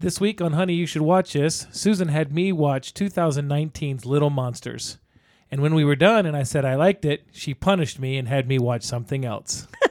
This week on Honey, You Should Watch This, Susan had me watch 2019's Little Monsters. And when we were done and I said I liked it, she punished me and had me watch something else.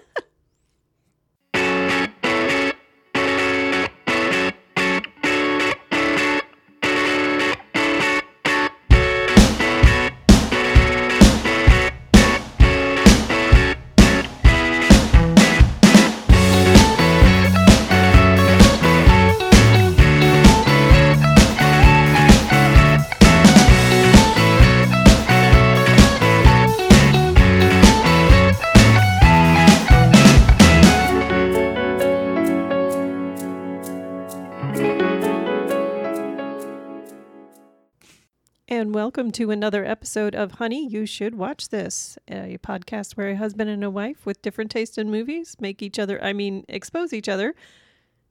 welcome to another episode of Honey, You Should Watch This, a podcast where a husband and a wife with different tastes in movies make each other, I mean, expose each other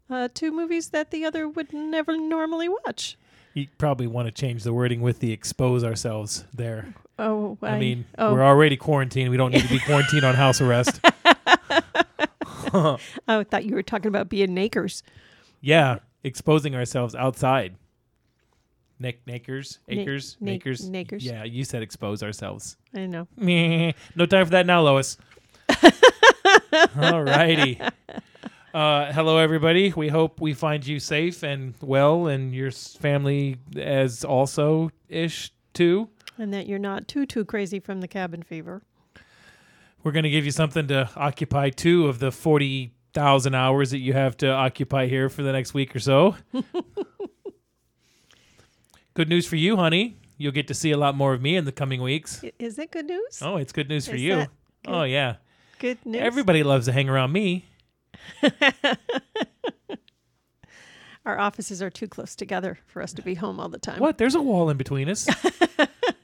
uh, to movies that the other would never normally watch. You probably want to change the wording with the expose ourselves there. Oh, I, mean, oh, we're already quarantined. We don't need to be quarantined on house arrest. oh, I thought you were talking about being nakers. Yeah, exposing ourselves outside. Nick, nakers, acres, na- nakers. nakers. Yeah, you said expose ourselves. I know. Meh. No time for that now, Lois. All righty. Uh, hello, everybody. We hope we find you safe and well, and your s- family as also ish too. And that you're not too, too crazy from the cabin fever. We're going to give you something to occupy two of the forty thousand hours that you have to occupy here for the next week or so. Good news for you, honey. You'll get to see a lot more of me in the coming weeks. I- Is it good news? Oh, it's good news for Is you. that Oh yeah. Good news. Everybody loves to hang around me. Our offices are too close together for us to be home all the time. What? There's a wall in between us.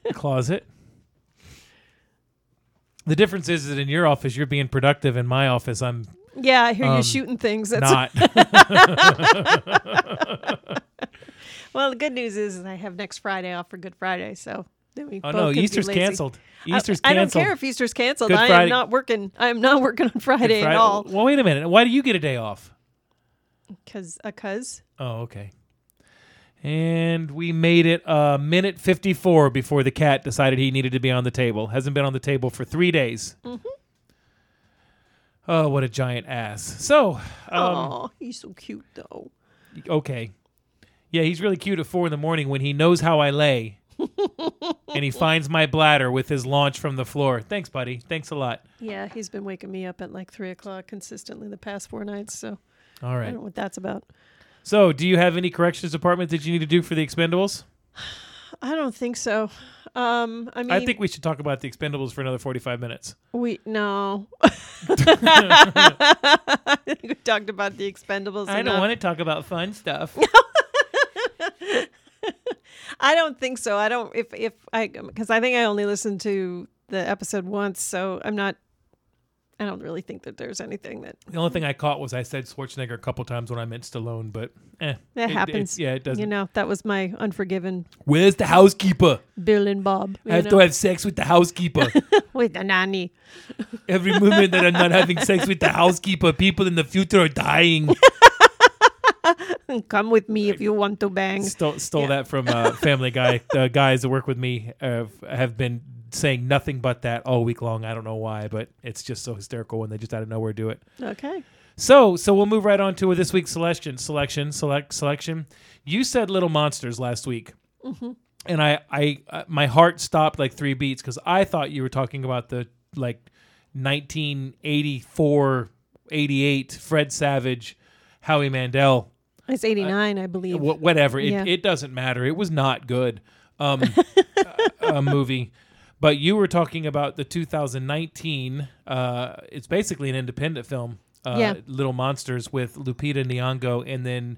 a closet. The difference is that in your office you're being productive. In my office, I'm Yeah, I hear Um, you shooting things. That's not. well. The good news is I have next Friday off for Good Friday, so then we oh no, Easter's canceled. I- Easter's I, canceled. don't care if Easter's canceled. Good I Friday- am not working. I am not working on Friday, Friday- at all Well, wait a minute. Why do you get a day off? because a cuz. Oh, okay. And we made it a minute 54 before the cat decided he needed to be on the table. Hasn't been on the table for three days. Mm-hmm. Oh, what a giant ass. So, um, oh, he's so cute though. okay. Yeah, he's really cute at four in the morning when he knows how I lay. and he finds my bladder with his launch from the floor. Thanks, buddy. Thanks a lot. Yeah, he's been waking me up at like three o'clock consistently the past four nights. So All I don't know what that's about. So, do you have any corrections department that you need to do for the Expendables? I don't think so. Um, I mean, I think we should talk about the Expendables for another 45 minutes. we no. I think we talked about the Expendables. I don't want to talk about fun stuff. I don't think so. I don't if if I because I think I only listened to the episode once, so I'm not. I don't really think that there's anything that the only thing I caught was I said Schwarzenegger a couple times when I meant Stallone, but eh, that it- happens. it- yeah, it doesn't. You know, that was my unforgiven Where's the housekeeper? Bill and Bob. I have you to have sex with the housekeeper. with the nanny. Every moment that I'm not having sex with the housekeeper, people in the future are dying. Come with me if you want to bang. stole stole Yeah. that from uh, Family Guy. The guys that work with me uh, have been saying nothing but that all week long. I don't know why, but it's just so hysterical when they just out of nowhere do it. Okay. So, so we'll move right on to this week's selection. Selection, select, selection. You said Little Monsters last week, and I, I, uh, my heart stopped like three beats because I thought you were talking about the like 1984, 88 Fred Savage, Howie Mandel, It's 89, I believe. wh- whatever. It, Yeah. it doesn't matter. It was not good. Um, a, a movie. But you were talking about the 2019. Uh, it's basically an independent film. Uh, Yeah. Little Monsters with Lupita Nyong'o, and then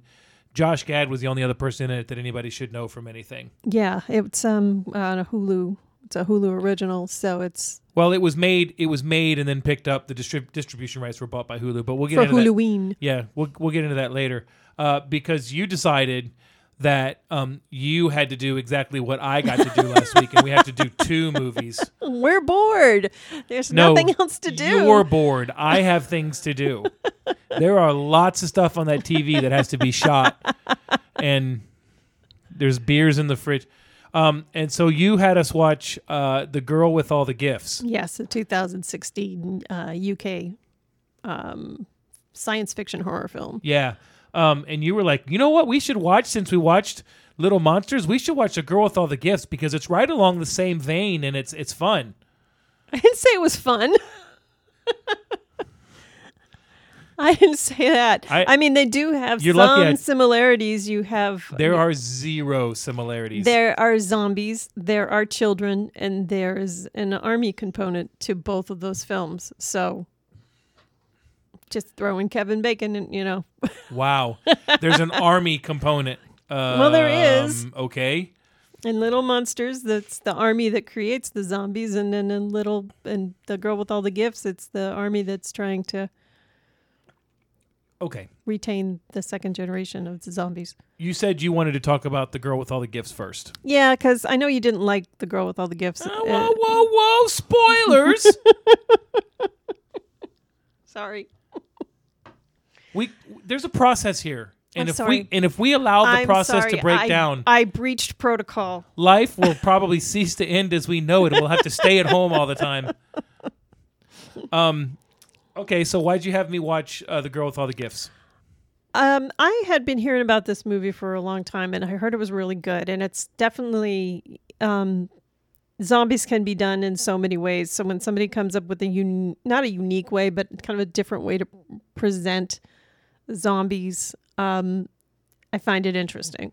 Josh Gad was the only other person in it that anybody should know from anything. yeah, it's um on a Hulu. It's a Hulu original, so it's Well, it was made. It was made and then picked up. The distrib- distribution rights were bought by Hulu. But we'll get for into that. Halloween. Yeah, we'll we'll get into that later. Uh, because you decided that um, you had to do exactly what I got to do last week, and we have to do two movies. We're bored. There's No, nothing else to do. You're bored. I have things to do. there are lots of stuff on that TV that has to be shot, and there's beers in the fridge. Um, and so you had us watch uh, the girl with all the gifts. Yes, the 2016 uh, UK um, science fiction horror film. Yeah. Um, and you were like, you know what? We should watch since we watched Little Monsters. We should watch The Girl with All the Gifts because it's right along the same vein and it's it's fun. I didn't say it was fun. I didn't say that. I- I, mean, they do have some I- similarities. You have There are zero similarities. there are zombies, there are children, and there's an army component to both of those films. So just throwing Kevin Bacon, and you know, Wow. There's an army component. Um, Well, there is. Okay. And Little Monsters, that's the army that creates the zombies, and then in Little and the girl with all the gifts, it's the army that's trying to Okay. retain the second generation of the zombies. You said you wanted to talk about the girl with all the gifts first. Yeah, because I know you didn't like the girl with all the gifts. Uh, Uh, whoa, whoa, whoa! Spoilers. sorry. We there's a process here, and I'm if sorry. we and if we allow the I'm process sorry. to break I, down, I breached protocol. life will probably cease to end as we know it. We'll have to stay at home all the time. Um. Okay, so why'd you have me watch uh, the girl with all the gifts? Um, I had been hearing about this movie for a long time, and I heard it was really good. And it's definitely um, zombies can be done in so many ways. So when somebody comes up with a un- not a unique way, but kind of a different way to present zombies, um, I find it interesting.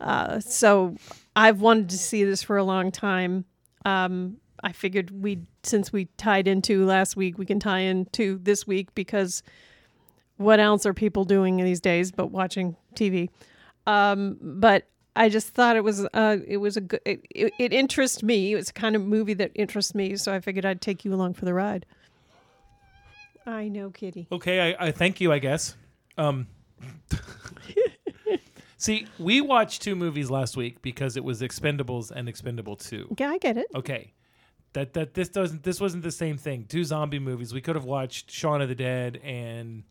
Uh, so I've wanted to see this for a long time. Um, I figured we, since we tied into last week, we can tie into this week because what else are people doing these days but watching TV? Um, but I just thought it was uh, it was a good it, it, it interests me. It was a kind of movie that interests me, so I figured I'd take you along for the ride. I know, Kitty. Okay, I, I thank you. I guess. Um. see, we watched two movies last week because it was Expendables and Expendable Two. Yeah, I get it. Okay. That that this doesn't this wasn't the same thing. Two zombie movies. We could have watched Shaun of the Dead and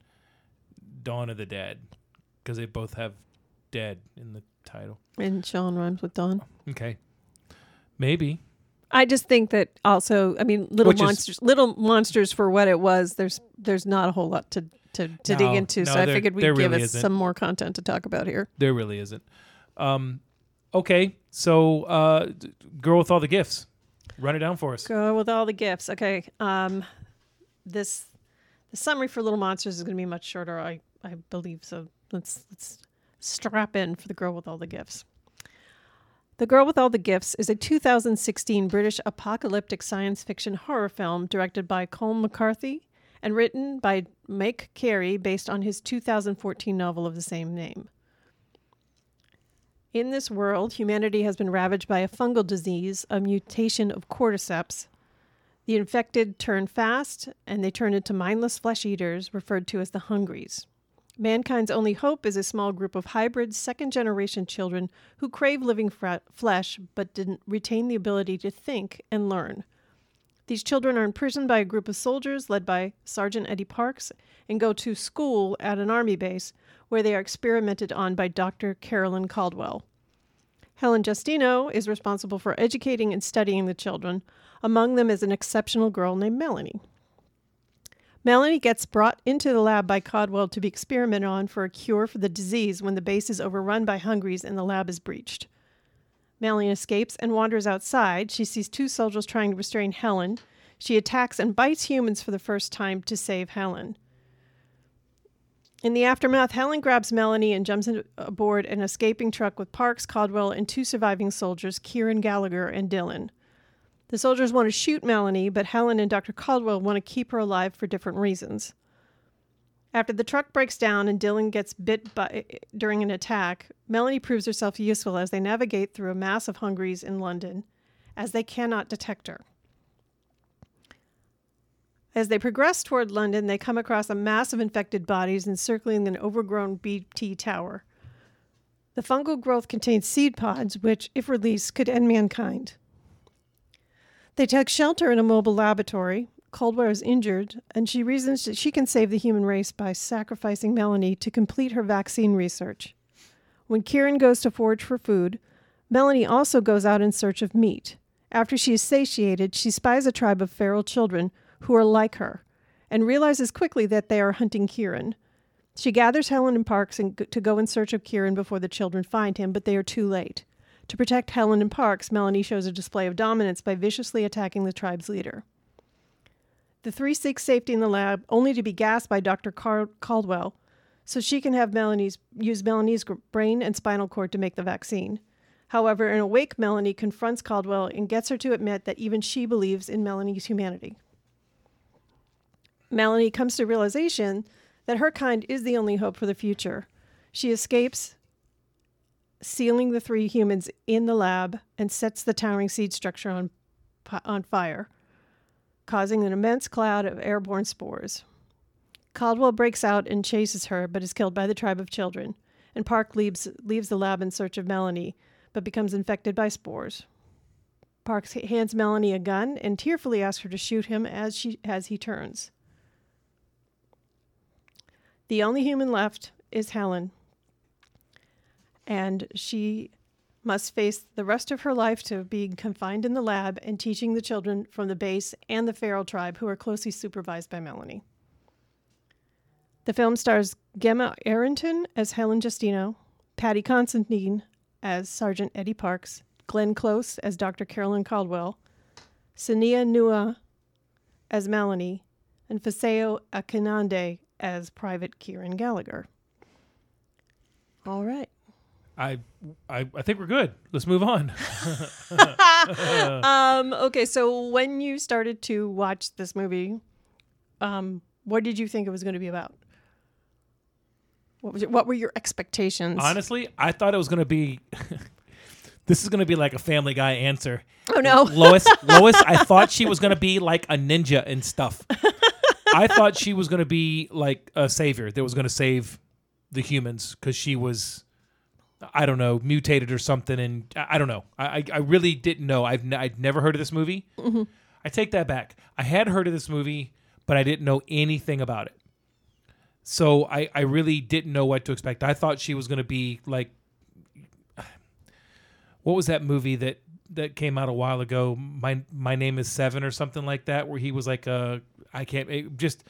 Dawn of the Dead because they both have dead in the title. And Sean rhymes with Dawn. Okay. Maybe. I just think that also, I mean, little Which is- monsters, little monsters for what it was. There's there's not a whole lot to to, to dig into, no, so I there- figured we'd give really us isn't. some more content to talk about here. There really isn't. Um okay. So uh d- girl with all the gifts. Run it down for us. Go with all the gifts. Okay. Um, this the summary for Little Monsters is going to be much shorter, I I believe. So let's let's strap in for the girl with all the gifts. The Girl with All the Gifts is a 2016 British apocalyptic science fiction horror film directed by Colm McCarthy and written by Mike Carey based on his 2014 novel of the same name. In this world, humanity has been ravaged by a fungal disease, a mutation of cordyceps. The infected turn fast, and they turn into mindless flesh eaters, referred to as the Hungries. Mankind's only hope is a small group of hybrid second generation children who crave living fre- flesh but didn't retain the ability to think and learn. These children are imprisoned by a group of soldiers led by Sergeant Eddie Parks and go to school at an army base where they are experimented on by Dr. Carolyn Caldwell. Helen Justineau is responsible for educating and studying the children. Among them is an exceptional girl named Melanie. Melanie gets brought into the lab by Caldwell to be experimented on for a cure for the disease when the base is overrun by hungries and the lab is breached. Melanie escapes and wanders outside. She sees two soldiers trying to restrain Helen. She attacks and bites humans for the first time to save Helen. In the aftermath, Helen grabs Melanie and jumps in- uh, aboard an escaping truck with Parks, Caldwell, and two surviving soldiers, Kieran Gallagher and Dylan. The soldiers want to shoot Melanie, but Helen and Dr. Caldwell want to keep her alive for different reasons. After the truck breaks down and Dylan gets bit by, during an attack, Melanie proves herself useful as they navigate through a mass of hungries in London, as they cannot detect her. As they progress toward London, they come across a mass of infected bodies encircling an overgrown BT tower. The fungal growth contains seed pods, which, if released, could end mankind. They take shelter in a mobile laboratory. Caldwell is injured, and she reasons that she can save the human race by sacrificing Melanie to complete her vaccine research. When Kieran goes to forage for food, Melanie also goes out in search of meat. After she is satiated, she spies a tribe of feral children who are like her and realizes quickly that they are hunting Kieran. She gathers Helen and Parks and g- to go in search of Kieran before the children find him, but they are too late. To protect Helen and Parks, Melanie shows a display of dominance by viciously attacking the tribe's leader. The three seek safety in the lab, only to be gassed by Dr. Car- Caldwell, so she can have Melanie's use Melanie's brain and spinal cord to make the vaccine. However, an awake Melanie confronts Caldwell and gets her to admit that even she believes in Melanie's humanity. Melanie comes to realization that her kind is the only hope for the future. She escapes, sealing the three humans in the lab, and sets the towering seed structure on, on fire, causing an immense cloud of airborne spores. Caldwell breaks out and chases her, but is killed by the tribe of children. And Park leaves, leaves the lab in search of Melanie, but becomes infected by spores. Parks hands Melanie a gun and tearfully asks her to shoot him as, she, as he turns. The only human left is Helen, and she must face the rest of her life to being confined in the lab and teaching the children from the base and the feral tribe who are closely supervised by Melanie. The film stars Gemma Arterton as Helen Justineau, Paddy Considine as Sergeant Eddie Parks, Glenn Close as Dr. Carolyn Caldwell, Sennia Nanua as Melanie, and Fisayo Akinade as Private Kieran Gallagher. All right. I, I I think we're good. Let's move on. Um, okay, so when you started to watch this movie, um, what did you think it was going to be about? What was your, what were your expectations? Honestly, I thought it was gonna be. this is gonna be like a Family Guy answer. oh no. Lois, Lois, I thought she was gonna be like a ninja and stuff. I thought she was gonna be like a savior that was gonna save the humans because she was, I don't know, mutated or something, and I, I don't know. I, I- really didn't know. I've n- I'd never heard of this movie. Mm-hmm. I take that back. I had heard of this movie, but I didn't know anything about it. So I, I really didn't know what to expect. I thought she was going to be like, what was that movie that that came out a while ago? My my name is Seven or something like that, where he was like a I can't it just.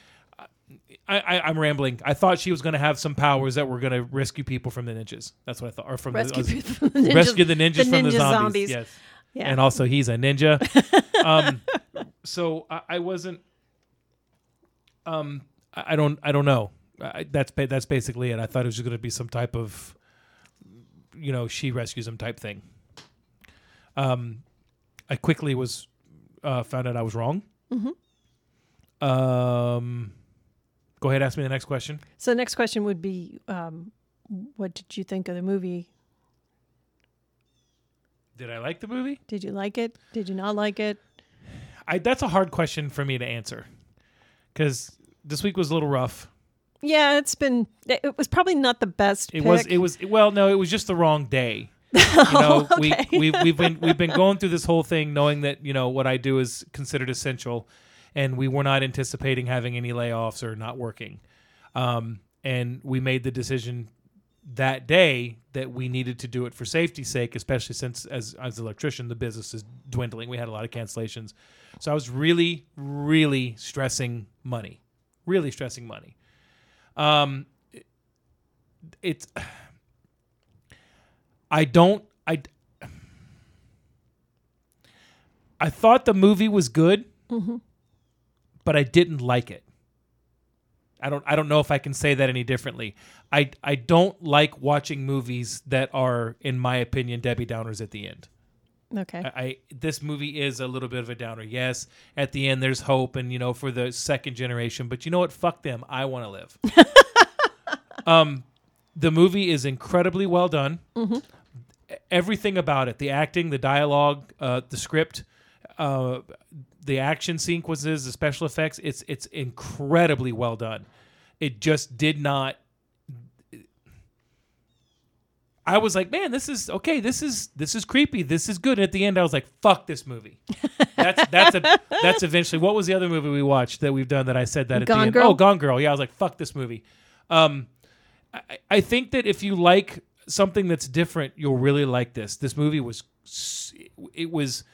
I, I, I'm rambling. I thought she was going to have some powers that were going to rescue people from the ninjas. That's what I thought, or from Rescue, the, people from the ninjas, rescue the ninjas the from the zombies. zombies. Yes, Yeah. and also he's a ninja. um, so I, I wasn't. Um, I, I don't. I don't know. I, that's that's basically it. I thought it was going to be some type of, you know, she rescues him type thing. Um, I quickly was uh, found out I was wrong. Mm-hmm. Um, go ahead, ask me the next question. so the next question would be, um, what did you think of the movie? Did I like the movie? Did you like it? Did you not like it? I that's a hard question for me to answer because this week was a little rough. Yeah, it's been. It was probably not the best. It was. It was. Well, no, it was just the wrong day. You know, we we've we've been we've been going through this whole thing knowing that you know what I do is considered essential, and we were not anticipating having any layoffs or not working, um, and we made the decision that day that we needed to do it for safety's sake, especially since as as an electrician the business is dwindling. We had a lot of cancellations, so I was really really stressing money, really stressing money. Um, it- it's I don't I I thought the movie was good, but I didn't like it. I don't I don't know if I can say that any differently. I I don't like watching movies that are in my opinion Debbie Downers at the end. okay. I, I this movie is a little bit of a downer. Yes, at the end there's hope and you know for the second generation, but you know what? Fuck them. I want to live. um the movie is incredibly well done. Everything about it, the acting, the dialogue, uh, the script, uh, the action sequences, the special effects, it's it's incredibly well done. It just did not I was like, man, this is okay. This is this is creepy. This is good. And at the end, I was like, fuck this movie. That's that's a that's eventually. What was the other movie we watched that we've done that I said that at Gone the end? Girl? Oh, Gone Girl. Yeah, I was like, fuck this movie. Um, I, I think that if you like something that's different, you'll really like this. This movie was it was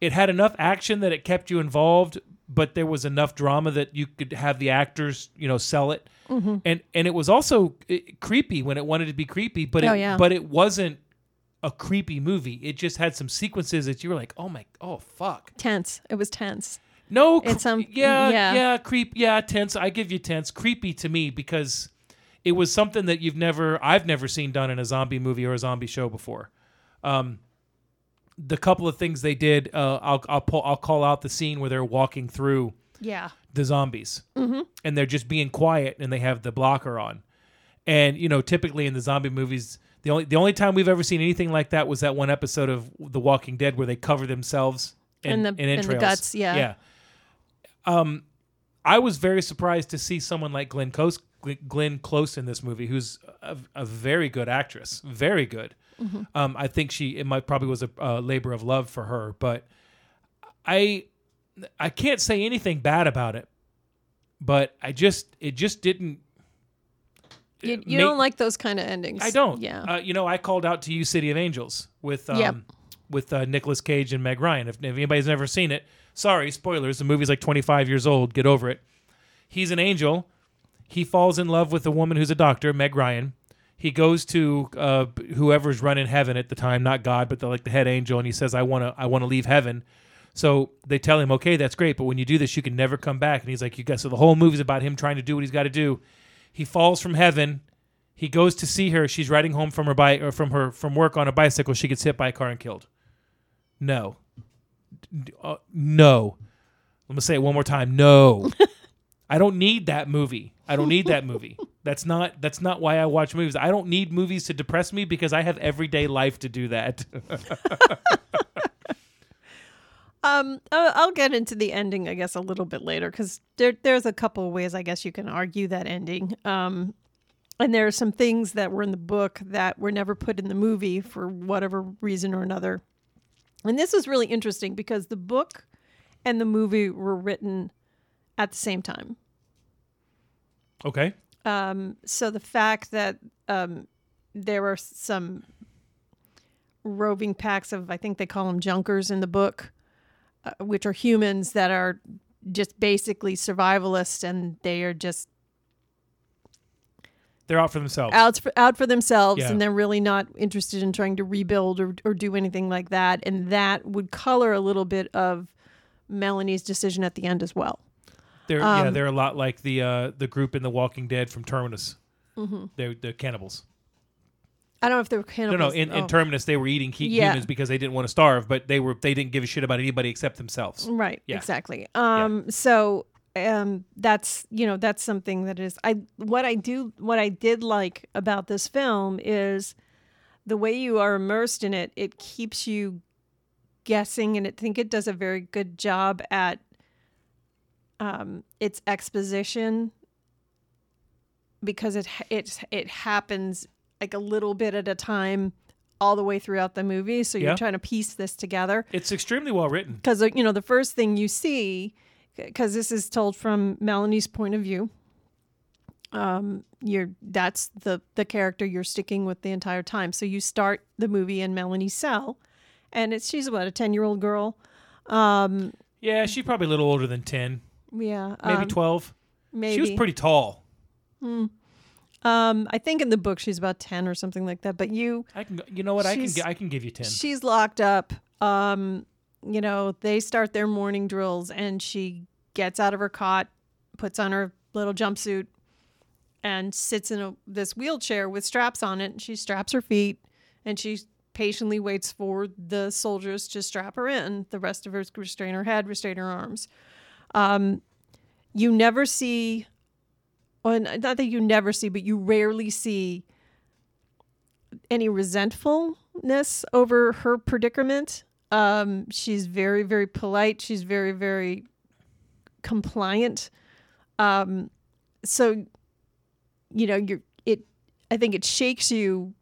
it had enough action that it kept you involved, but there was enough drama that you could have the actors, you know, sell it. Mm-hmm. And and it was also eh, creepy when it wanted to be creepy, but it Oh, yeah. but it wasn't a creepy movie. It just had some sequences that you were like, "Oh my oh fuck." Tense. It was tense. No, cre- It's, um, yeah, yeah. yeah, creep, yeah, tense. I give you tense. Creepy to me because it was something that you've never, I've never seen done in a zombie movie or a zombie show before. Um, the couple of things they did, uh, I'll I'll pull, I'll call out the scene where they're walking through Yeah. the zombies, and they're just being quiet, and they have the blocker on. And you know, typically in the zombie movies, the only the only time we've ever seen anything like that was that one episode of The Walking Dead where they cover themselves in, the- in in the guts, yeah. yeah. Um, I was very surprised to see someone like Glenn Close, Glenn Close in this movie, who's a, a very good actress, very good. Mm-hmm. Um, I think she it might probably was a uh, labor of love for her, but I I can't say anything bad about it, but I just it just didn't. You, you ma- don't like those kind of endings. I don't. Yeah. Uh, you know, I called out to you, City of Angels, with um, Yep. with uh, Nicolas Cage and Meg Ryan. If, if anybody's never seen it, sorry, spoilers. The movie's like 25 years old. Get over it. He's an angel. He falls in love with a woman who's a doctor, Meg Ryan. He goes to uh, whoever's running heaven at the time, not God, but the, like the head angel, and he says, "I want to, I want to leave heaven." So they tell him, "Okay, that's great, but when you do this, you can never come back." And he's like, "You got." So the whole movie's about him trying to do what he's got to do. He falls from heaven. He goes to see her. She's riding home from her bike or from her from work on a bicycle. She gets hit by a car and killed. No, uh, no. Let me say it one more time. No, I don't need that movie. I don't need that movie. That's not that's not why I watch movies. I don't need movies to depress me because I have everyday life to do that. Um, I'll I'll get into the ending, I guess, a little bit later because there there's a couple of ways I guess you can argue that ending. Um, and there are some things that were in the book that were never put in the movie for whatever reason or another. And this is really interesting because the book and the movie were written at the same time. okay. Um, so the fact that um, there were some roving packs of, I think they call them junkers in the book, uh, which are humans that are just basically survivalists and they are just They're out for themselves. out for, out for themselves Yeah. and they're really not interested in trying to rebuild or, or do anything like that. And that would color a little bit of Melanie's decision at the end as well. They're yeah, um, they're a lot like the uh, the group in The Walking Dead from Terminus. Mm-hmm. They're the cannibals. I don't know if they were cannibals. no. In, in Oh. Terminus, they were eating he- Yeah. humans because they didn't want to starve, but they were they didn't give a shit about anybody except themselves. Right. Yeah. Exactly. Um. So, um, that's you know that's something that is I what I do what I did like about this film is the way you are immersed in it. It keeps you guessing, and I think it does a very good job at um its exposition because it it it happens like a little bit at a time all the way throughout the movie. So you're Yeah. trying to piece this together. It's extremely well written. because you know the first thing you see because this is told from melanie's point of view um you're that's the the character you're sticking with the entire time. So you start the movie in melanie's cell and it's she's what a 10 year old girl? Um Yeah, she's probably a little older than ten, yeah maybe um, twelve. maybe She was pretty tall. um i think in the book she's about 10 or something like that but you I can, you know what? I can, I can give you ten. she's locked up um you know they start their morning drills and she gets out of her cot puts on her little jumpsuit and sits in a, this wheelchair with straps on it and she straps her feet and she patiently waits for the soldiers to strap her in the rest of her restrain her head restrain her arms um you never see well, not that you never see but you rarely see any resentfulness over her predicament. Um, she's very, very polite. She's very, very compliant. Um, so, you know, you're it. I think it shakes you.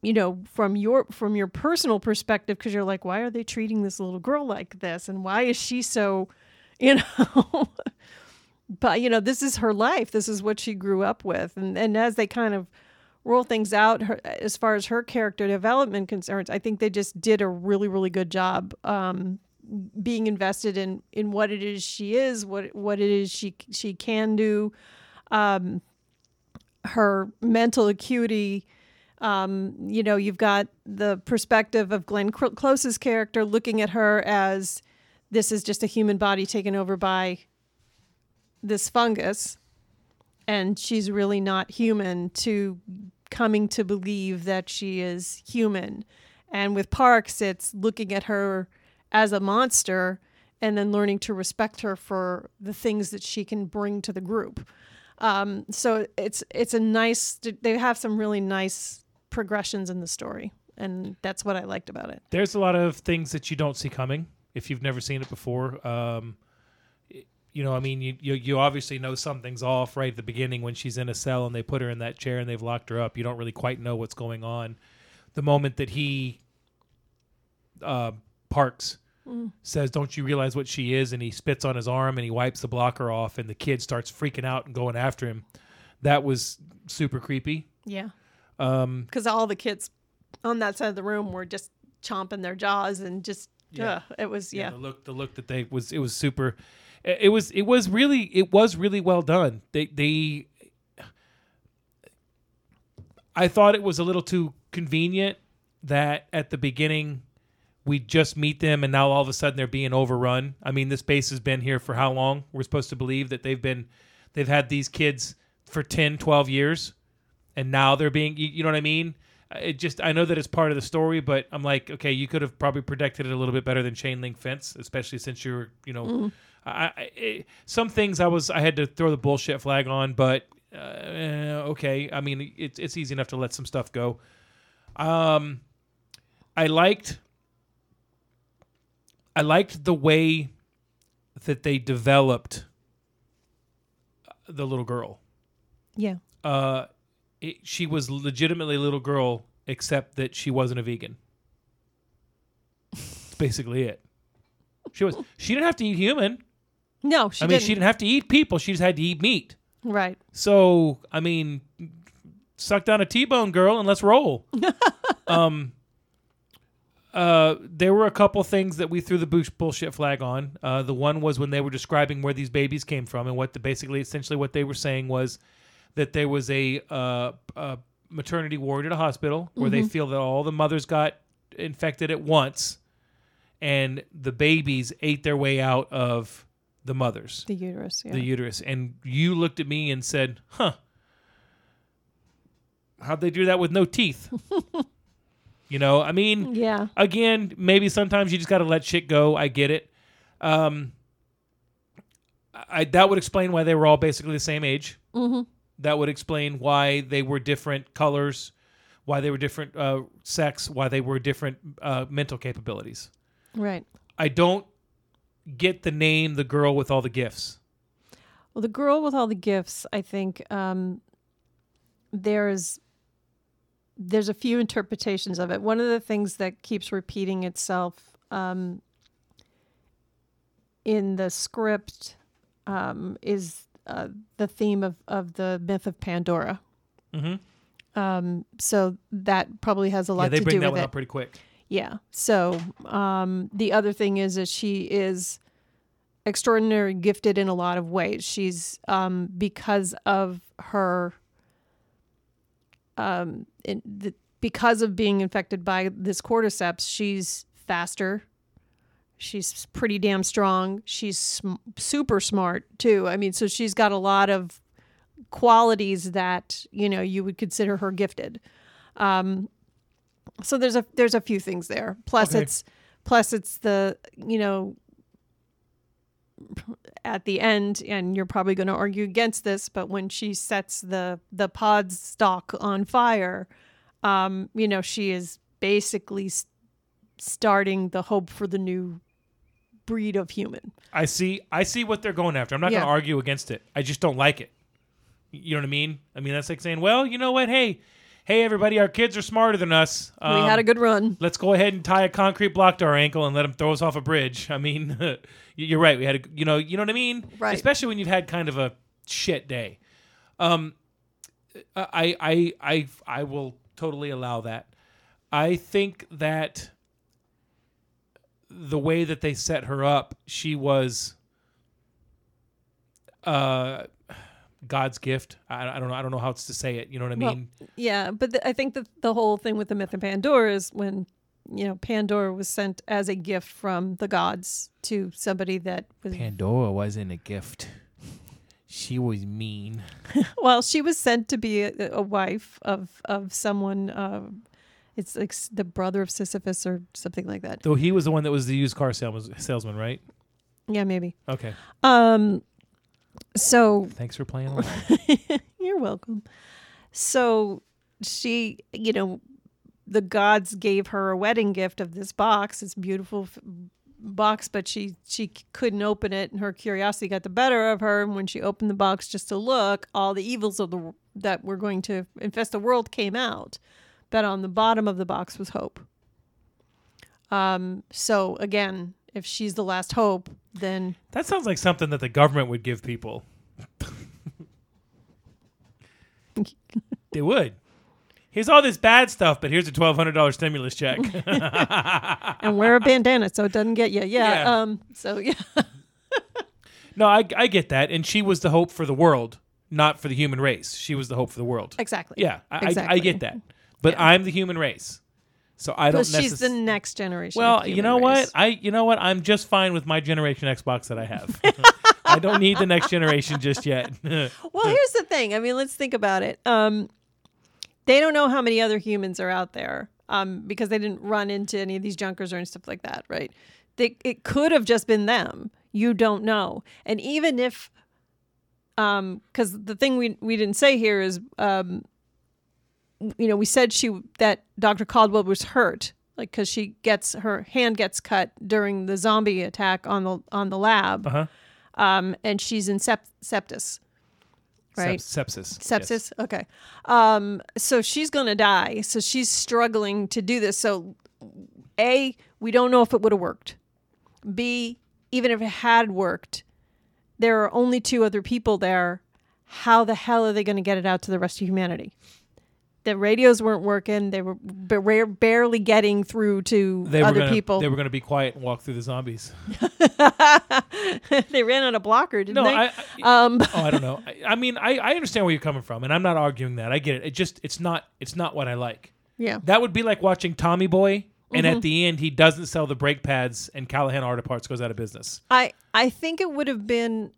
You know, from your from your personal perspective, because you're like, why are they treating this little girl like this, and why is she so, you know. but you know, this is her life. This is what she grew up with, and and as they kind of roll things out her, as far as her character development concerns. I think they just did a really really good job um, being invested in in what it is she is, what what it is she she can do, um, her mental acuity. Um, you know, you've got the perspective of Glenn Close's character looking at her as this is just a human body taken over by this fungus, and she's really not human. To coming to believe that she is human, and with Parks, it's looking at her as a monster and then learning to respect her for the things that she can bring to the group. Um, so it's it's a nice. They have some really nice progressions in the story, and that's what I liked about it. There's a lot of things that you don't see coming if you've never seen it before. Um, you know, I mean, you, you you obviously know something's off right at the beginning when she's in a cell and they put her in that chair and they've locked her up. You don't really quite know what's going on. The moment that he uh, Parks says, "Don't you realize what she is?" and he spits on his arm and he wipes the blocker off, and the kid starts freaking out and going after him. That was super creepy. Yeah, Um, because all the kids on that side of the room were just chomping their jaws and just Yeah. ugh, it was yeah. the look the look that they was it was super it it was it was really it was really well done they they i thought it was a little too convenient that at the beginning we just meet them and now all of a sudden they're being overrun i mean this base has been here for how long we're supposed to believe that they've been they've had these kids for 10 12 years and now they're being you, you know what i mean it just i know that it's part of the story but i'm like okay you could have probably protected it a little bit better than chain link fence especially since you're you know I, I it, some things i was i had to throw the bullshit flag on but uh, okay. I mean it's it's easy enough to let some stuff go. Um i liked i liked the way that they developed the little girl. Yeah. uh, it, she was legitimately a little girl, except that she wasn't a vegan. That's basically it. She was. She didn't have to eat human. No, she I mean, didn't. she didn't have to eat people. She just had to eat meat. right. So, I mean, suck down a T-bone girl and let's roll. um, uh, there were a couple things that we threw the bullshit flag on. Uh, the one was when they were describing where these babies came from, and what the basically, essentially, what they were saying was that there was a, uh, a maternity ward at a hospital where they feel that all the mothers got infected at once, and the babies ate their way out of the mothers The uterus. Yeah. the uterus. And you looked at me and said, "Huh? How'd they do that with no teeth?" you know, I mean, yeah. again, maybe sometimes you just got to let shit go. I get it. Um, I that would explain why they were all basically the same age. Mm-hmm. That would explain why they were different colors, why they were different uh, sex, why they were different uh, mental capabilities. Right. I don't get the name the girl with all the gifts. Well, the girl with all the gifts, I think um, there's there's a few interpretations of it. One of the things that keeps repeating itself um, in the script um, is uh, the theme of, of the myth of Pandora. Mm-hmm. Um, so that probably has a lot Yeah, they to bring do that with one it. up pretty quick. Yeah. So um, the other thing is that she is extraordinary gifted in a lot of ways. She's um, because of her um, in the, because of being infected by this cordyceps, she's faster. She's pretty damn strong. She's sm- super smart too. I mean, so she's got a lot of qualities that you know you would consider her gifted. Um, so there's a there's a few things there. Plus Okay. it's plus it's the you know at the end and you're probably going to argue against this but when she sets the the pod stock on fire um you know she is basically starting the hope for the new breed of human I see. I see what they're going after. I'm not Yeah. going to argue against it. I just don't like it. You know what I mean? I mean that's like saying, well, you know what? Hey, hey, everybody, our kids are smarter than us. we had Um, a good run Let's go ahead and tie a concrete block to our ankle and let them throw us off a bridge. I mean, you're right. We had a, you know, you know what I mean? Right. Especially when you've had kind of a shit day. Um, I I I I will totally allow that. I think that the way that they set her up, she was uh God's gift. I, I don't know. I don't know how else to say it. You know what I Well, mean? Yeah, but the, I think that the whole thing with the myth of Pandora is when you know Pandora was sent as a gift from the gods to somebody that was Pandora wasn't a gift. She was mean. well, she was sent to be a, a wife of of someone. Uh, it's like s- the brother of Sisyphus or something like that. Though he was the one that was the used car salesman, salesman right? Yeah, maybe. Okay. Um, so Thanks for playing along. You're welcome. So she, you know, the gods gave her a wedding gift of this box, this beautiful f- box, but she she couldn't open it, and her curiosity got the better of her. And when she opened the box just to look, all the evils of the that were going to infest the world came out. But on the bottom of the box was hope. Um. So again, if she's the last hope, then That sounds like something that the government would give people. they would. Here's all this bad stuff, but here's a twelve hundred dollars stimulus check. and wear a bandana so it doesn't get you. Yeah. Yeah. Um. So yeah. no, I, I get that, and she was the hope for the world, not for the human race. She was the hope for the world. Exactly. Yeah, I, I, I get that, but Yeah. I'm the human race, so I don't. But she's the next generation. Well, you know what? I you know what? I'm just fine with my generation Xbox that I have. I don't need the next generation just yet. Well, here's the thing. I mean, let's think about it. Um, they don't know how many other humans are out there. Um, because they didn't run into any of these junkers or any stuff like that, right? They, it could have just been them. You don't know. And even if, um, because the thing we we didn't say here is, um, you know, we said she that Dr. Caldwell was hurt, like because she gets her hand gets cut during the zombie attack on the on the lab, Uh-huh. um, and she's in sept- septis, right? Sep- sepsis. Sepsis. Yes. Okay. Um, so she's gonna die. So she's struggling to do this. So A, we don't know if it would have worked. B, even if it had worked, there are only two other people there. How the hell are they going to get it out to the rest of humanity? The radios weren't working. They were ba- barely getting through to They other gonna, people. They were going to be quiet and walk through the zombies. they ran out of blocker, didn't No, they? I, I um, oh, I don't know. I, I mean, I, I understand where you're coming from, and I'm not arguing that. I get it. It just it's not it's not what I like. yeah. That would be like watching Tommy Boy, and Mm-hmm. at the end he doesn't sell the brake pads, and Callahan Auto Parts goes out of business. I I think it would have been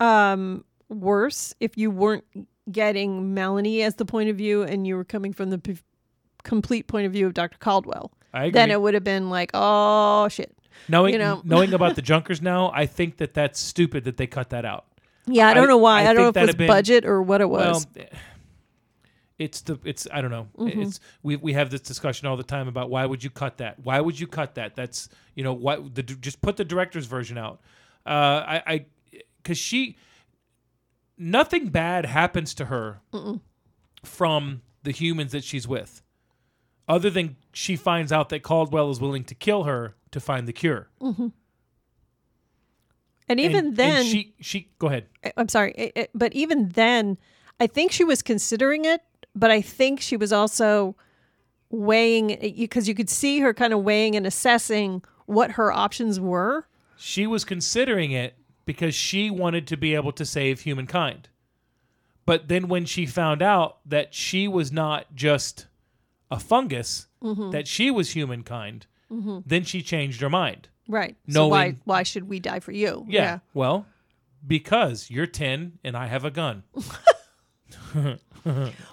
um worse if you weren't getting Melanie as the point of view and you were coming from the p- complete point of view of Dr. Caldwell. I agree. Then it would have been like, oh shit. knowing you know. knowing about the Junkers now, I think that that's stupid that they cut that out. Yeah, I don't I- know why. I I, don't know if it was been- budget or what it was. Well, it's the it's I don't know. Mm-hmm. It's we we have this discussion all the time about why would you cut that? Why would you cut that? That's you know what the just put the director's version out. Uh, I I because she nothing bad happens to her from the humans that she's with, other than she finds out that Caldwell is willing to kill her to find the cure. Mm-hmm. and even And- then, and she she go ahead. I'm sorry, it, it- but even then, I think she was considering it, but I think she was also weighing eh, because you could see her kind of weighing and assessing what her options were. She was considering it because she wanted to be able to save humankind. But then when she found out that she was not just a fungus, Mm-hmm. that she was humankind, then she changed her mind. Right. so why Knowing- why should we die for you? Yeah. Well, because you're 10 and I have a gun.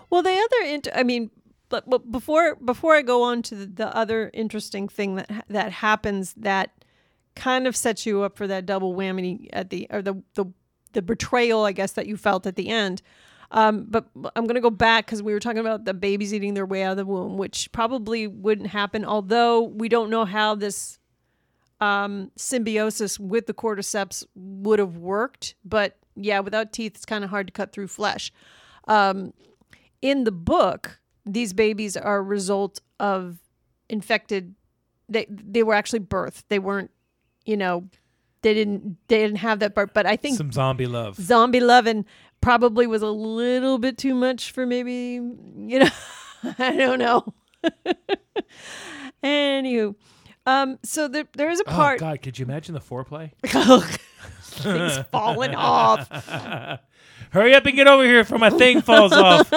Well, the other int- I mean, but, but before before I go on to the, the other interesting thing that that happens that kind of sets you up for that double whammy at the or the the the betrayal, I guess that you felt at the end. Um, but I'm going to go back because we were talking about the babies eating their way out of the womb, which probably wouldn't happen. Although we don't know how this um, symbiosis with the cordyceps would have worked. But yeah, without teeth, it's kind of hard to cut through flesh. Um, in the book, these babies are a result of infected. They they were actually birthed. They weren't, you know, they didn't they didn't have that birth. But I think Some zombie love. zombie loving probably was a little bit too much for maybe you know I don't know. Anywho, um, so there there is a Oh part God, could you imagine the foreplay? things falling off. Hurry up and get over here before my thing falls off.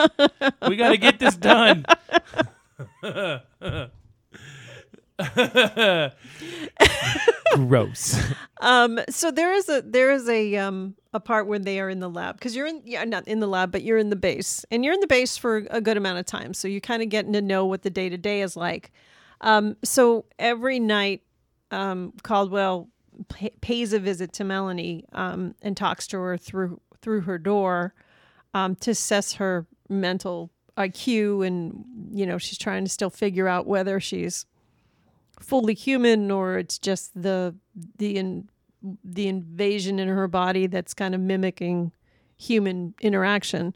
We got to get this done. Gross. Um, so there is a there is a um a part when they are in the lab because you're in yeah not in the lab but you're in the base and you're in the base for a good amount of time so you're kind of getting to know what the day to day is like. Um, so every night, um, Caldwell p- pays a visit to Melanie um, and talks to her through through her door um, to assess her mental IQ and you know she's trying to still figure out whether she's fully human or it's just the the in, the invasion in her body that's kind of mimicking human interaction.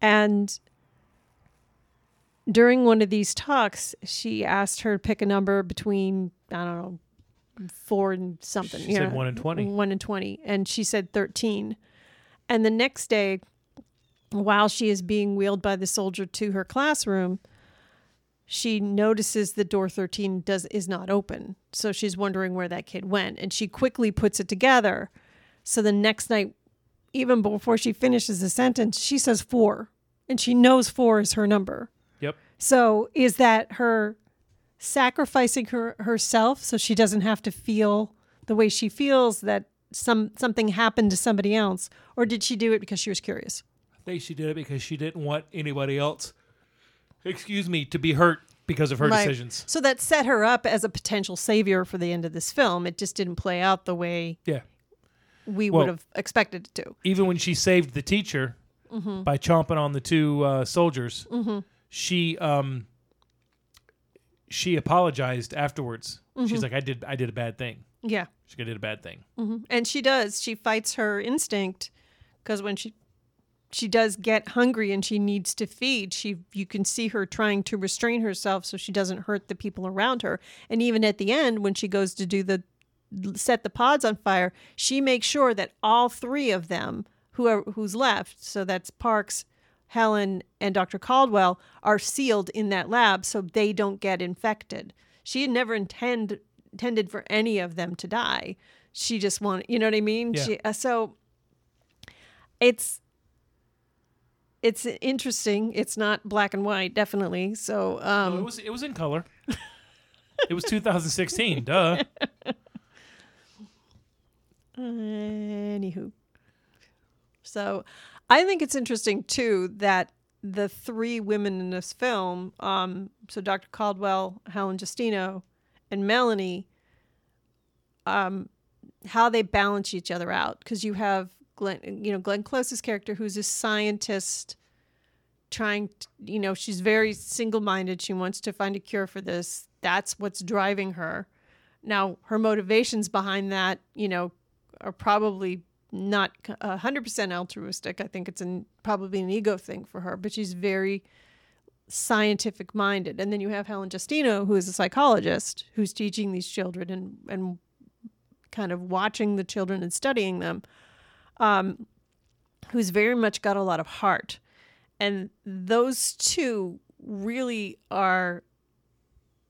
And during one of these talks she asked her to pick a number between i don't know four and something She you said know, 1 and 20. 1 and 20 and she said 13 and the next day while she is being wheeled by the soldier to her classroom she notices the door 13 does is not open. So she's wondering where that kid went. And she quickly puts it together. So the next night even before she finishes the sentence she says 4 and she knows 4 is her number. Yep. so is that her sacrificing her herself so she doesn't have to feel the way she feels that some something happened to somebody else? Or did she do it because she was curious? I think she did it because she didn't want anybody else, excuse me, to be hurt because of her Right. decisions. So that set her up as a potential savior for the end of this film. It just didn't play out the way Yeah. we Well- would have expected it to. even when she saved the teacher Mm-hmm. by chomping on the two uh, soldiers, she um she apologized afterwards. Mm-hmm. She's like, "I did, I did a bad thing. Yeah. She did a bad thing." And she does. She fights her instinct because when she she does get hungry and she needs to feed, she you can see her trying to restrain herself so she doesn't hurt the people around her. And even at the end when she goes to do the set the pods on fire, she makes sure that all three of them who are who's left, so that's Parks, Helen, and Dr. Caldwell, are sealed in that lab so they don't get infected. She had never intend intended for any of them to die. She just wanted, you know what I mean? Yeah. She, uh, so it's it's interesting. It's not black and white, definitely. So um, No, it was it was in color. it was 2016. Duh. Anywho. So I think it's interesting too that the three women in this film, um, so Dr. Caldwell, Helen Justineau, and Melanie, um, how they balance each other out. Because you have Glenn, you know, Glenn Close's character, who's a scientist trying, to, you know, she's very single minded. She wants to find a cure for this. That's what's driving her. Now, her motivations behind that, you know, are probably not a hundred percent altruistic. I think it's an probably an ego thing for her, but she's very scientific minded. And then you have Helen Justineau, who is a psychologist who's teaching these children and and kind of watching the children and studying them, um, who's very much got a lot of heart. And those two really are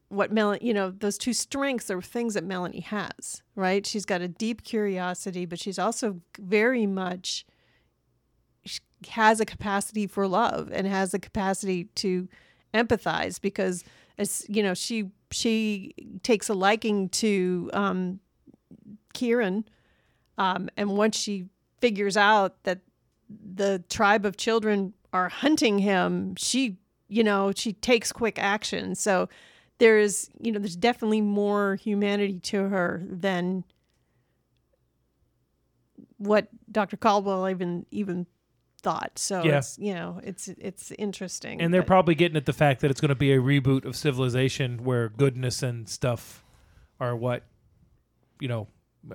what Melanie, you know, those two strengths are things that Melanie has, right? She's got a deep curiosity, but she's also very much has a capacity for love and has a capacity to empathize because as you know, she she takes a liking to um Kieran um and once she figures out that the tribe of children are hunting him, she you know, she takes quick action. So there's you know there's definitely more humanity to her than what Dr. Caldwell even even thought. So Yeah. it's you know it's it's interesting. And they're but- probably getting at the fact that it's going to be a reboot of Civilization where goodness and stuff are what, you know,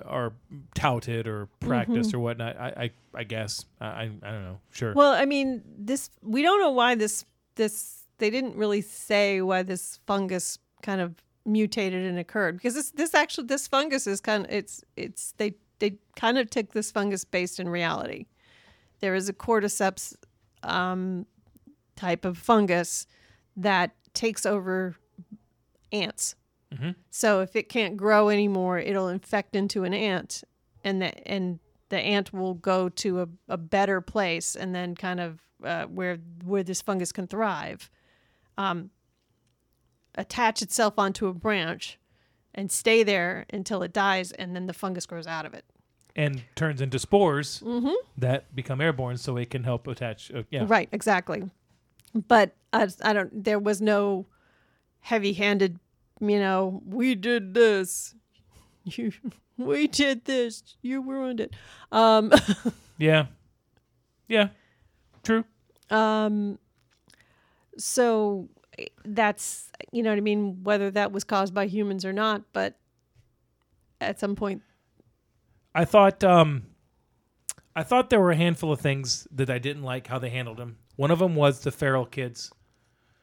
are touted or practiced Mm-hmm. or whatnot. I, I, I guess. I, I, I don't know. Sure. well, I mean this we don't know why this this they didn't really say why this fungus kind of mutated and occurred because this this actually this fungus is kind of it's it's they they kind of took this fungus based in reality. there is a cordyceps um, type of fungus that takes over ants. Mhm. So if it can't grow anymore, it'll infect into an ant, and the and the ant will go to a, a better place, and then kind of uh, where where this fungus can thrive, um, attach itself onto a branch, and stay there until it dies, and then the fungus grows out of it. and turns into spores Mm-hmm. that become airborne, so it can help attach. Uh, yeah, Right, exactly. But I, I don't. There was no heavy-handed. You know, we did this. You, we did this. You ruined it. Um, yeah, yeah. True. um. So that's you know what I mean. Whether that was caused by humans or not, but at some point, I thought um, I thought there were a handful of things that I didn't like how they handled them. One of them was the feral kids.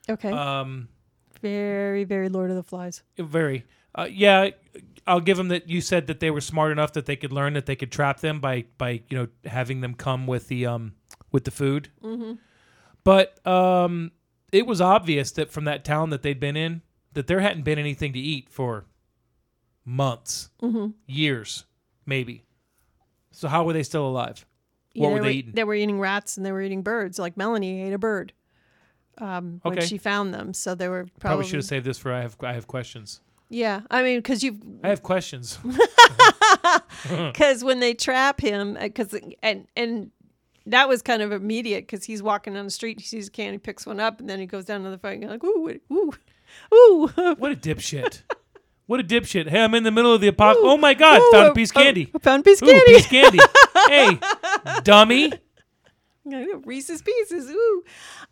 okay, Um, very, very Lord of the Flies. very. Uh, yeah, I'll give them that. You said that they were smart enough that they could learn that they could trap them by by you know having them come with the um with the food. Mm-hmm. But um, it was obvious that from that town that they'd been in that there hadn't been anything to eat for months, Mm-hmm. years, maybe. So how were they still alive? What were they eating? They were eating rats and they were eating birds. Like Melanie ate a bird um, when Okay. she found them. So they were Probably, probably, should have saved this for I have I have questions. Yeah, I mean, because you I have questions. because when they trap him, because and and that was kind of immediate because he's walking down the street, he sees a can, he picks one up, and then he goes down to the fight, and you're like, ooh, ooh, ooh. what a dipshit! What a dipshit! Hey, I'm in the middle of the apocalypse. Oh my god! Ooh, found a piece of candy. oh, found a piece of Ooh, candy. piece of candy. hey, dummy. Reese's Pieces. Ooh.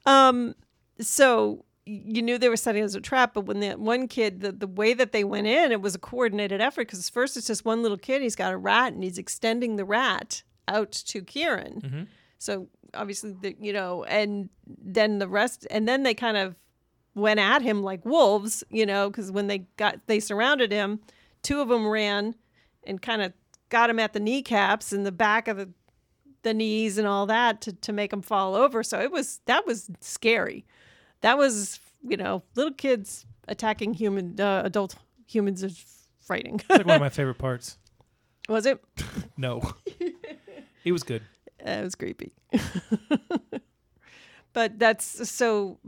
Um, so you knew they were setting as a trap, but when the one kid, the, the way that they went in, it was a coordinated effort because first it's just one little kid, he's got a rat and he's extending the rat out to Kieran. Mhm. So obviously, the, you know, and then the rest, and then they kind of went at him like wolves, you know, because when they got, they surrounded him, two of them ran and kind of got him at the kneecaps and the back of the the knees and all that to, to make him fall over. So it was that was scary. That was you know little kids attacking human uh, adult humans is frightening. It's like one of my favorite parts. was it? No, it was good. It was creepy. but that's so.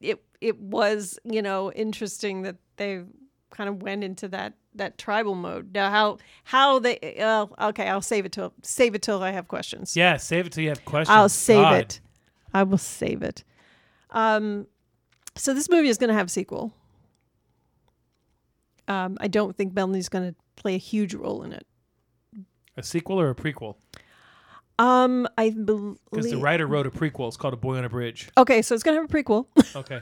It it was you know interesting that they kind of went into that that tribal mode. Now how how they uh, okay I'll save it till save it till I have questions. Yeah, save it till you have questions. I'll save God. it. I will save it. Um, so this movie is going to have a sequel. Um, I don't think Melanie's going to play a huge role in it. A sequel or a prequel? Um, I believe. Because the writer wrote a prequel. It's called A Boy on a Bridge. Okay, so it's going to have a prequel. Okay.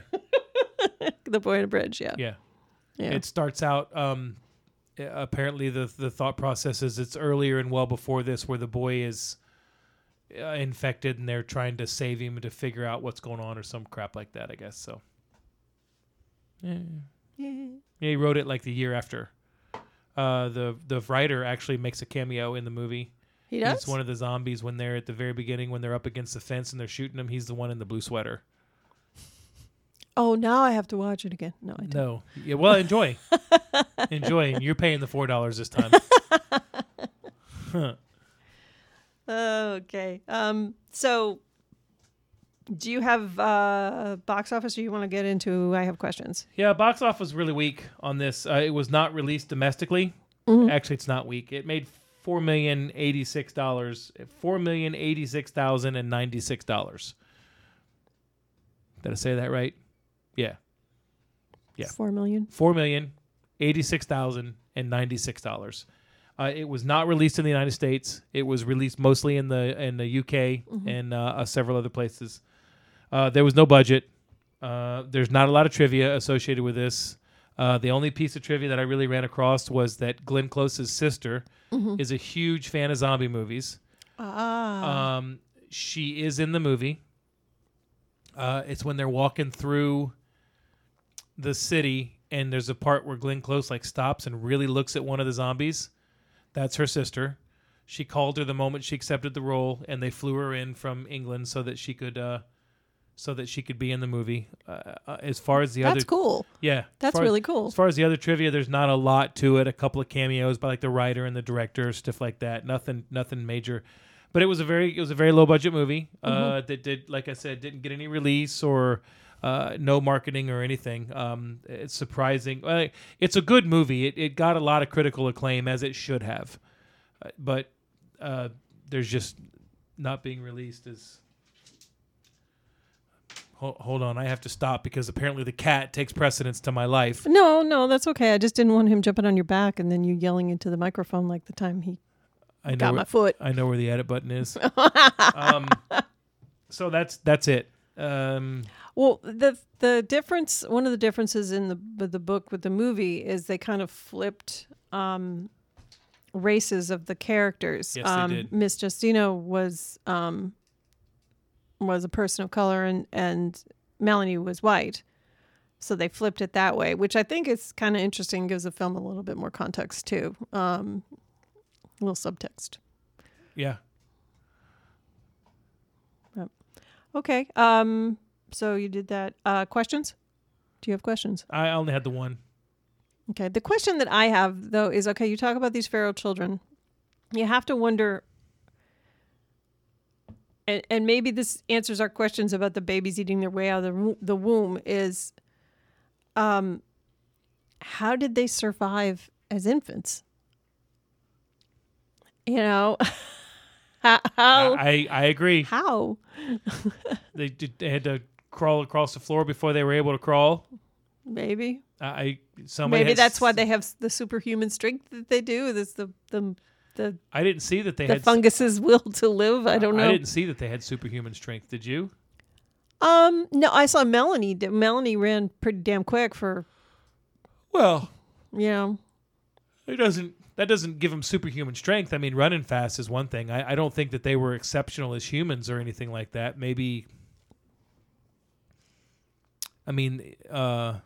the Boy on a Bridge. Yeah. Yeah. Yeah. It starts out. Um, apparently, the the thought process is it's earlier and well before this, where the boy is uh, infected and they're trying to save him to figure out what's going on or some crap like that. I guess so. Yeah. Yeah. Yeah, he wrote it like the year after. Uh, the the writer actually makes a cameo in the movie. He does. He's one of the zombies when they're at the very beginning when they're up against the fence and they're shooting him. He's the one in the blue sweater. oh, now I have to watch it again. No, I don't. No, yeah, well, enjoy, enjoy, you're paying the four dollars this time. Okay. Um. So, do you have uh box office, or you want to get into? I have questions. Yeah, box office was really weak on this. Uh, it was not released domestically. Mhm. Actually, it's not weak. It made four million eighty six dollars, four million eighty six thousand and ninety six dollars. Did I say that right? Yeah, Yeah. Four million. four million eighty six thousand and ninety six dollars. Uh, it was not released in the United States. It was released mostly in the in the UK and uh, uh, several other places. Uh, there was no budget. Uh, there's not a lot of trivia associated with this. Uh, the only piece of trivia that I really ran across was that Glenn Close's sister is a huge fan of zombie movies. Ah. Um, she is in the movie. Uh, it's when they're walking through the city, and there's a part where Glenn Close like stops and really looks at one of the zombies. That's her sister. she called her the moment she accepted the role, and they flew her in from England so that she could uh, so that she could be in the movie. Uh, uh, as far as the other, That's other, cool. yeah, That's as- really cool. As far as the other trivia, there's not a lot to it. A couple of cameos by like the writer and the director, stuff like that. Nothing, nothing major. But it was a very, it was a very low budget movie. Uh, Mm-hmm. that did, like I said, didn't get any release or uh, no marketing or anything. Um, it's surprising. Uh, it's a good movie. It, it got a lot of critical acclaim as it should have, uh, but uh, there's just not being released as. Hold, hold on, I have to stop because apparently the cat takes precedence to my life. No, no, that's okay. I just didn't want him jumping on your back and then you yelling into the microphone like the time he I know got where, my foot. I know where the edit button is. um, so that's that's it. Um, Well, the the difference, one of the differences in the the book with the movie is they kind of flipped um, races of the characters. Yes, they um, did. Miss Justineau was um, was a person of color, and and Melanie was white. So they flipped it that way, which I think is kind of interesting. Gives the film a little bit more context too, um, a little subtext. yeah. Okay. Um. So you did that. Uh, questions? Do you have questions? I only had the one. Okay. The question that I have though is okay, you talk about these feral children. You have to wonder and, and maybe this answers our questions about the babies eating their way out of the, the womb is um how did they survive as infants? You know, how how, I I agree. how? They did, they had to crawl across the floor before they were able to crawl. maybe I I- somebody maybe that's why they have the superhuman strength that they do. This the the the I didn't see that they the had. fungus's will to live. I don't know. I didn't see that they had superhuman strength. Did you? Um, no, I saw Melanie. Melanie ran pretty damn quick for Well, you know. it doesn't. That doesn't give them superhuman strength. I mean, running fast is one thing. I, I don't think that they were exceptional as humans or anything like that. Maybe. I mean, uh,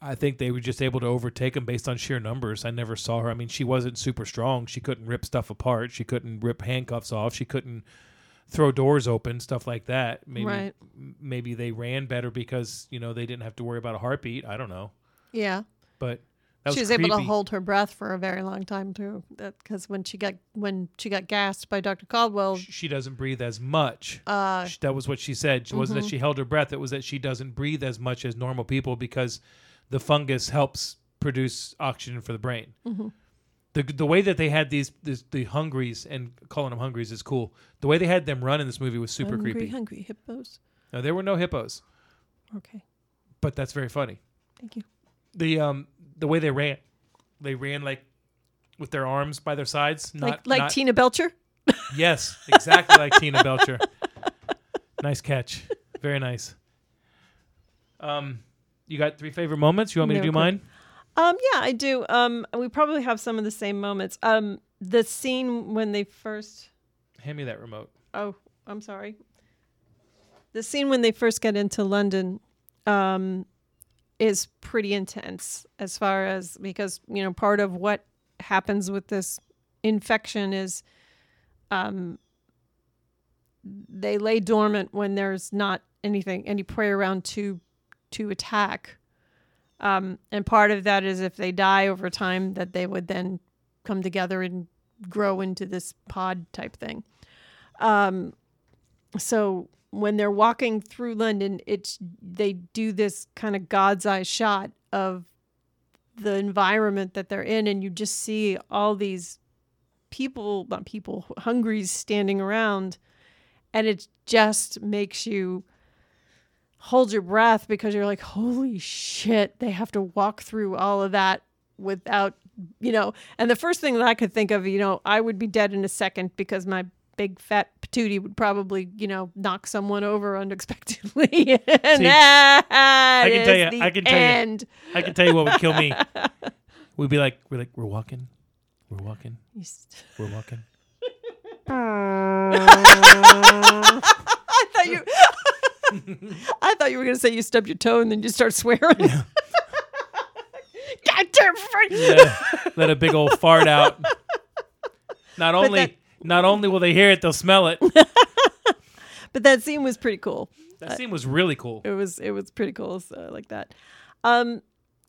I think they were just able to overtake them based on sheer numbers. I never saw her. I mean, she wasn't super strong. She couldn't rip stuff apart. She couldn't rip handcuffs off. She couldn't throw doors open, stuff like that. Maybe Right. maybe they ran better because you know they didn't have to worry about a heartbeat. I don't know, Yeah, but that she was was able to hold her breath for a very long time too. Because when she got when she got gassed by Doctor Caldwell, Sh- she doesn't breathe as much. uh, Sh- that was what she said. It wasn't Mm-hmm. that she held her breath. It was that she doesn't breathe as much as normal people because the fungus helps produce oxygen for the brain. Mm-hmm. The, the way that they had these, these the hungries and calling them hungries is cool. The way they had them run in this movie was super hungry, creepy. hungry hippos. Now, there were no hippos, Okay, but that's very funny. thank you. The um the way they ran, they ran like with their arms by their sides, not like like not- Tina Belcher. Yes, exactly like Tina Belcher. Nice catch. Very nice. Um, you got three favorite moments? You want me No, to do quick. mine? Um, yeah, I do. Um, we probably have some of the same moments. Um, the scene when they first. Hand me that remote. Oh, I'm sorry. The scene when they first get into London um, is pretty intense as far as because, you know, part of what happens with this infection is um, they lay dormant when there's not anything, any prey around to to attack. Um, and part of that is if they die over time, that they would then come together and grow into this pod type thing. Um, so when they're walking through London, it's they do this kind of God's eye shot of the environment that they're in, and you just see all these people, not people, hungries standing around, and it just makes you hold your breath because you're like, holy shit, they have to walk through all of that without, you know. And the first thing that I could think of, you know, I would be dead in a second because my big fat patootie would probably, you know, knock someone over unexpectedly. and See, that I can tell you- I can tell you. end. I can tell you what would kill me. We'd be like, we're like, we're walking, we're walking, we're walking. I thought you. I thought you were going to say you stubbed your toe and then you start swearing. Goddamn freak. Yeah, let a big old fart out. Not only that- not only will they hear it, they'll smell it. But that scene was pretty cool. That scene was really cool. It was it was pretty cool. So I like that. Um,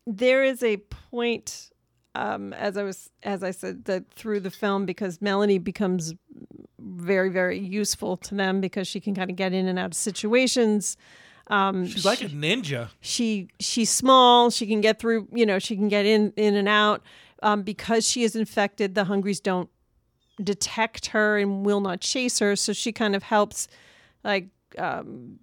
there is a point, um, as I was as I said that through the film because Melanie becomes very very useful to them because she can kind of get in and out of situations. Um, She's like a ninja. she she's small she can get through you know she can get in in and out um, because she is infected the hungries don't detect her and will not chase her so she kind of helps like um,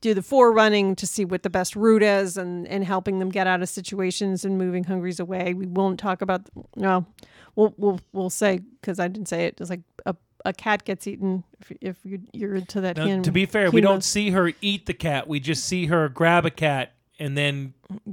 do the forerunning to see what the best route is and and helping them get out of situations and moving hungries away we won't talk about no we'll we'll, we'll say because i didn't say it it's like a, a cat gets eaten if, if you, you're into that Now, to be fair, we don't see her eat the cat. We just see her grab a cat and then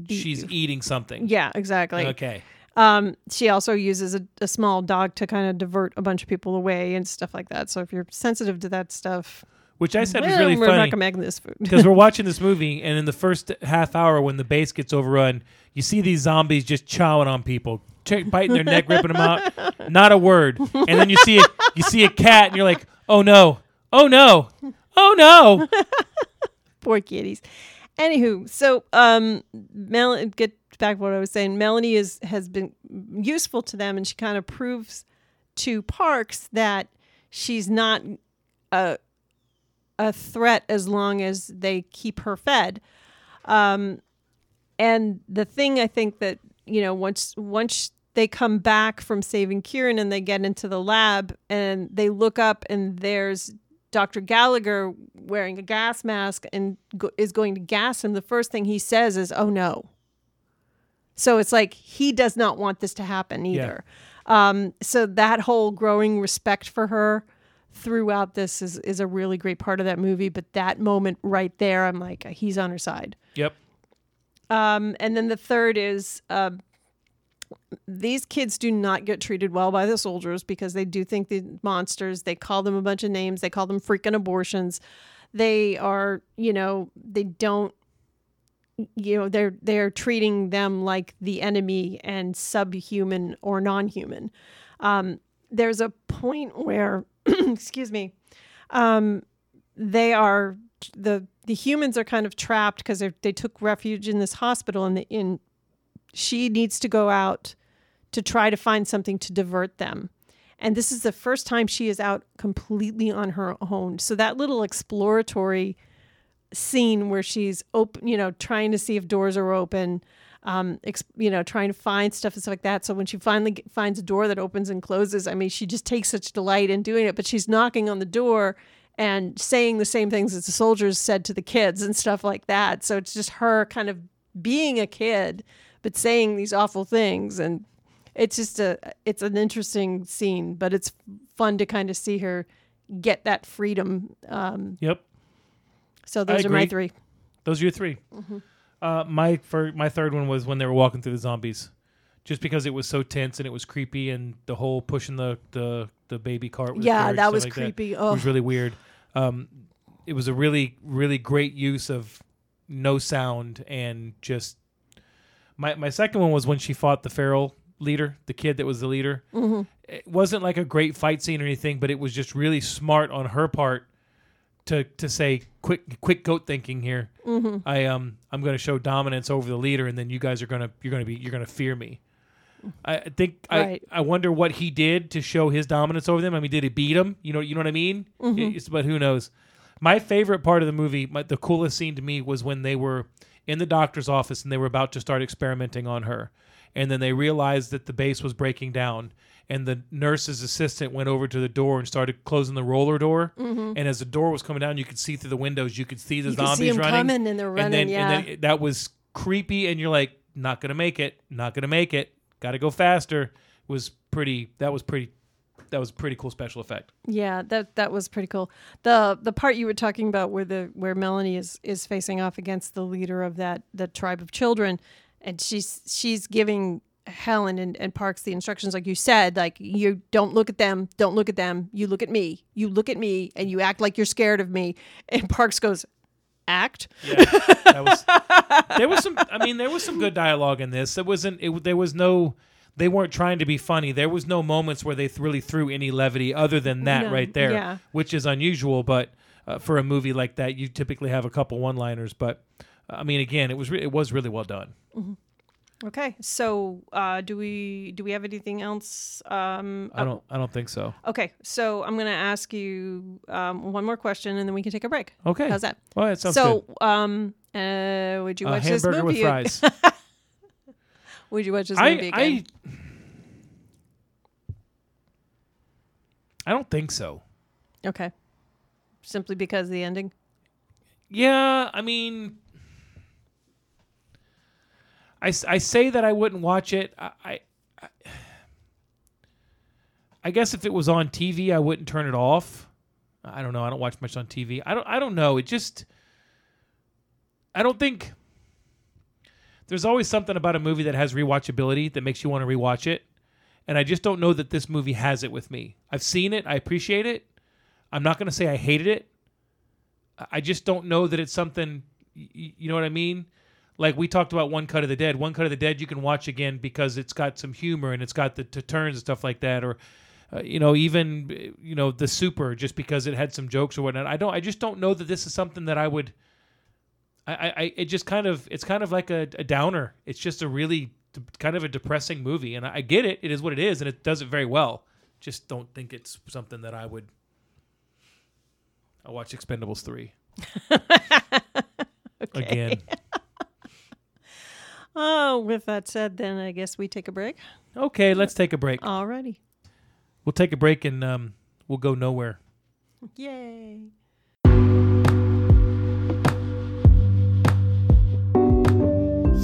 she's eating something. yeah exactly Okay. Um, she also uses a, a small dog to kind of divert a bunch of people away and stuff like that. So if you're sensitive to that stuff, Which I said was really we're funny. not this food. because we're watching this movie, and in the first half hour, when the base gets overrun, you see these zombies just chowing on people, ch- biting their neck, ripping them out. Not a word. And then you see a, you see a cat, and you're like, oh no, oh no, oh no. Poor kitties. Anywho, so um, Mel, get back what I was saying. Melanie is has been useful to them, and she kind of proves to Parks that she's not a a threat as long as they keep her fed. Um, and the thing I think that you know once once they come back from saving Kieran and they get into the lab and they look up and there's Dr. Gallagher wearing a gas mask and go- is going to gas him. The first thing he says is, "Oh no." So it's like he does not want this to happen either. Um, so that whole growing respect for her throughout this is is a really great part of that movie. But that moment right there, I'm like, he's on her side. Yep. Um, and then the third is uh, these kids do not get treated well by the soldiers because they do think the monsters. They call them a bunch of names. They call them freaking abortions. They are, you know, they don't. You know, they're they're treating them like the enemy and subhuman or non-human. Um, there's a point where, excuse me, um, they are the the humans are kind of trapped because they took refuge in this hospital and the in she needs to go out to try to find something to divert them and this is the first time she is out completely on her own so that little exploratory scene where she's open you know trying to see if doors are open um ex- you know trying to find stuff and stuff like that. So when she finally finds a door that opens and closes i mean she just takes such delight in doing it but she's knocking on the door and saying the same things that the soldiers said to the kids and stuff like that. So it's just her kind of being a kid but saying these awful things. And it's just a it's an interesting scene but it's fun to kind of see her get that freedom um Yep. So those are my three Those are your 3 Uh, my for my third one was when they were walking through the zombies, just because it was so tense and it was creepy, and the whole pushing the the, the baby cart. With Yeah, that was like creepy. It Oh. was really weird. Um, it was a really really great use of no sound and just. My my second one was when she fought the feral leader, the kid that was the leader. Mm-hmm. It wasn't like a great fight scene or anything, but it was just really smart on her part to to say quick quick goat thinking here. Mm-hmm. I um I'm going to show dominance over the leader, and then you guys are gonna you're gonna be you're gonna fear me. I think Right. I I wonder what he did to show his dominance over them. I mean, did he beat him? You know you know what I mean? It's, but who knows? My favorite part of the movie, my, the coolest scene to me was when they were in the doctor's office and they were about to start experimenting on her, and then they realized that the base was breaking down. And the nurse's assistant went over to the door and started closing the roller door. Mm-hmm. And as the door was coming down, you could see through the windows. You could see the You zombies see running coming and they're running, then, yeah. and then that was creepy, and you're like, not gonna make it, not gonna make it, got to go faster. Was pretty. That was pretty. That was a pretty cool special effect. Yeah, that that was pretty cool. The the part you were talking about where the where Melanie is is facing off against the leader of that that tribe of children and she's she's giving Helen and, and Parks the instructions like you said, like you don't look at them, don't look at them, you look at me. You look at me and you act like you're scared of me. And Parks goes, Act? Yeah, that was. There was some. I mean, there was some good dialogue in this. There wasn't. It, there was no they weren't trying to be funny. There was no moments where they th- really threw any levity other than that No, right there, yeah. which is unusual. But uh, for a movie like that, you typically have a couple one-liners. But uh, I mean, again, it was re- it was really well done. Okay, so uh, do we do we have anything else? Um, I don't I don't think so. Okay, so I'm gonna ask you um, one more question, and then we can take a break. Okay, How's that? Well, that sounds so, good. um, uh, would you A watch this movie? with fries. would you watch this I movie again? I I don't think so. Okay, simply because of the ending. Yeah, I mean, I, I say that I wouldn't watch it. I I- I guess if it was on TV, I wouldn't turn it off. I don't know. I don't watch much on TV. I don't. I don't know. It just. I don't think. There's always something about a movie that has rewatchability that makes you want to rewatch it, and I just don't know that this movie has it with me. I've seen it. I appreciate it. I'm not going to say I hated it. I just don't know that it's something. You know what I mean? Like we talked about One Cut of the Dead. One Cut of the Dead you can watch again because it's got some humor and it's got the, the turns and stuff like that. Or, uh, you know, even uh, you know the Super just because it had some jokes or whatnot. I don't. I just don't know that this is something that I would. I. I. It just kind of. It's kind of like a, a downer. It's just a really kind of a depressing movie, and I, I get it. It is what it is, and it does it very well. Just don't think it's something that I would. I watch Expendables three. Again. Oh, with that said, then I guess we take a break. Okay, let's take a break. Alrighty, We'll take a break and um, we'll go nowhere. yay!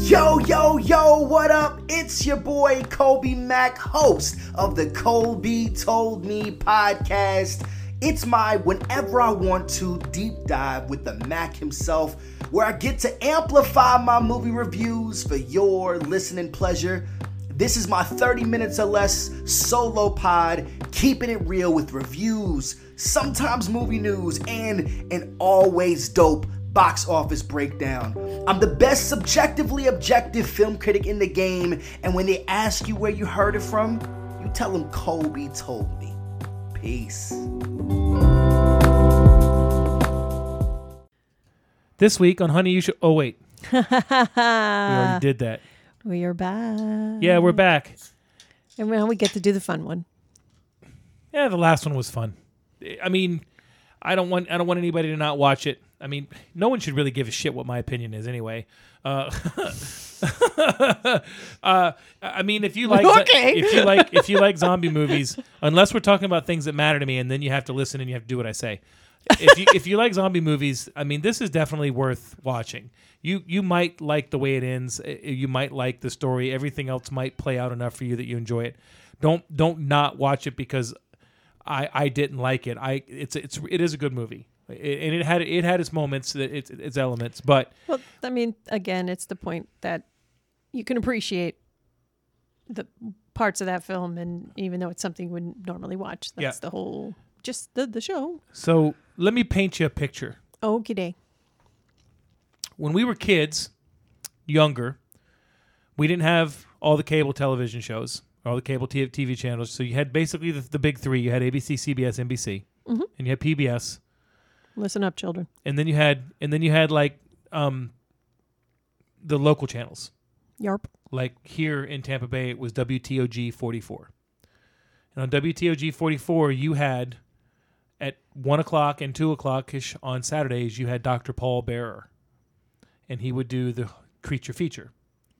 Yo, yo, yo, what up? It's your boy Colby Mack, host of the Colby Told Me podcast. It's my whenever I want to deep dive with the Mac himself, where I get to amplify my movie reviews for your listening pleasure. This is my 30 minutes or less solo pod, keeping it real with reviews, sometimes movie news, and an always dope box office breakdown. I'm the best subjectively objective film critic in the game, and when they ask you where you heard it from, you tell them Kobe told me. Peace. This week on Honey You Should. Oh, wait. we already did that. We are back. Yeah, we're back. and now we get to do the fun one. Yeah, the last one was fun. I mean, I don't want I don't want anybody to not watch it. I mean, no one should really give a shit what my opinion is anyway. Uh, uh, I mean, if you like Okay. if you like if you like zombie movies, unless we're talking about things that matter to me, and then you have to listen and you have to do what I say. If you if you like zombie movies, I mean, this is definitely worth watching. You you might like the way it ends. You might like the story. Everything else might play out enough for you that you enjoy it. Don't don't not watch it because I I didn't like it. I it's it's it is a good movie, It- and it had it had its moments, its its elements, but Well, I mean, again, it's the point that you can appreciate the parts of that film, and even though it's something you wouldn't normally watch, that's Yeah. the whole just the the show. so let me paint you a picture. Okie day. When we were kids, younger, we didn't have all the cable television shows, all the cable t- TV channels. So you had basically the, the big three. You had ABC, CBS, NBC, and you had PBS, Listen up, children. and then you had and then you had like um the local channels. Yarp. like here in Tampa Bay, it was WTOG 44. And on WTOG 44, you had at one o'clock and two o'clock ish on Saturdays, you had Dr. Paul Bearer, and he would do the creature feature,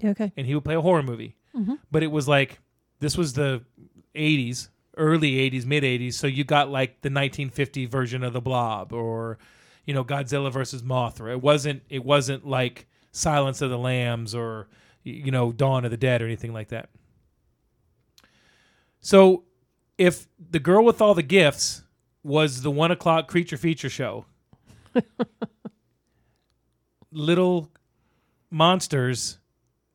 Okay. and he would play a horror movie. Mm-hmm. But it was like this was the 80s, early 80s, mid 80s, so you got like the 1950 version of the Blob or you know Godzilla versus Mothra. It wasn't it wasn't like Silence of the Lambs or you know Dawn of the Dead or anything like that. So if the girl with all the gifts was the one o'clock creature feature show, Little Monsters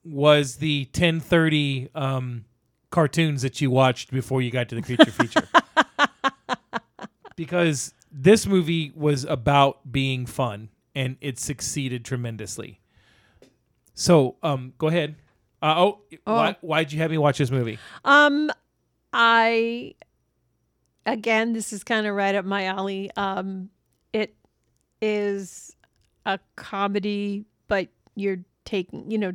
was the ten thirty um, cartoons that you watched before you got to the creature feature. because this movie was about being fun and it succeeded tremendously. So, um, go ahead. Uh, oh, Why, why'd you have me watch this movie? Um, I again, this is kind of right up my alley. Um, it is a comedy, but you're taking, you know,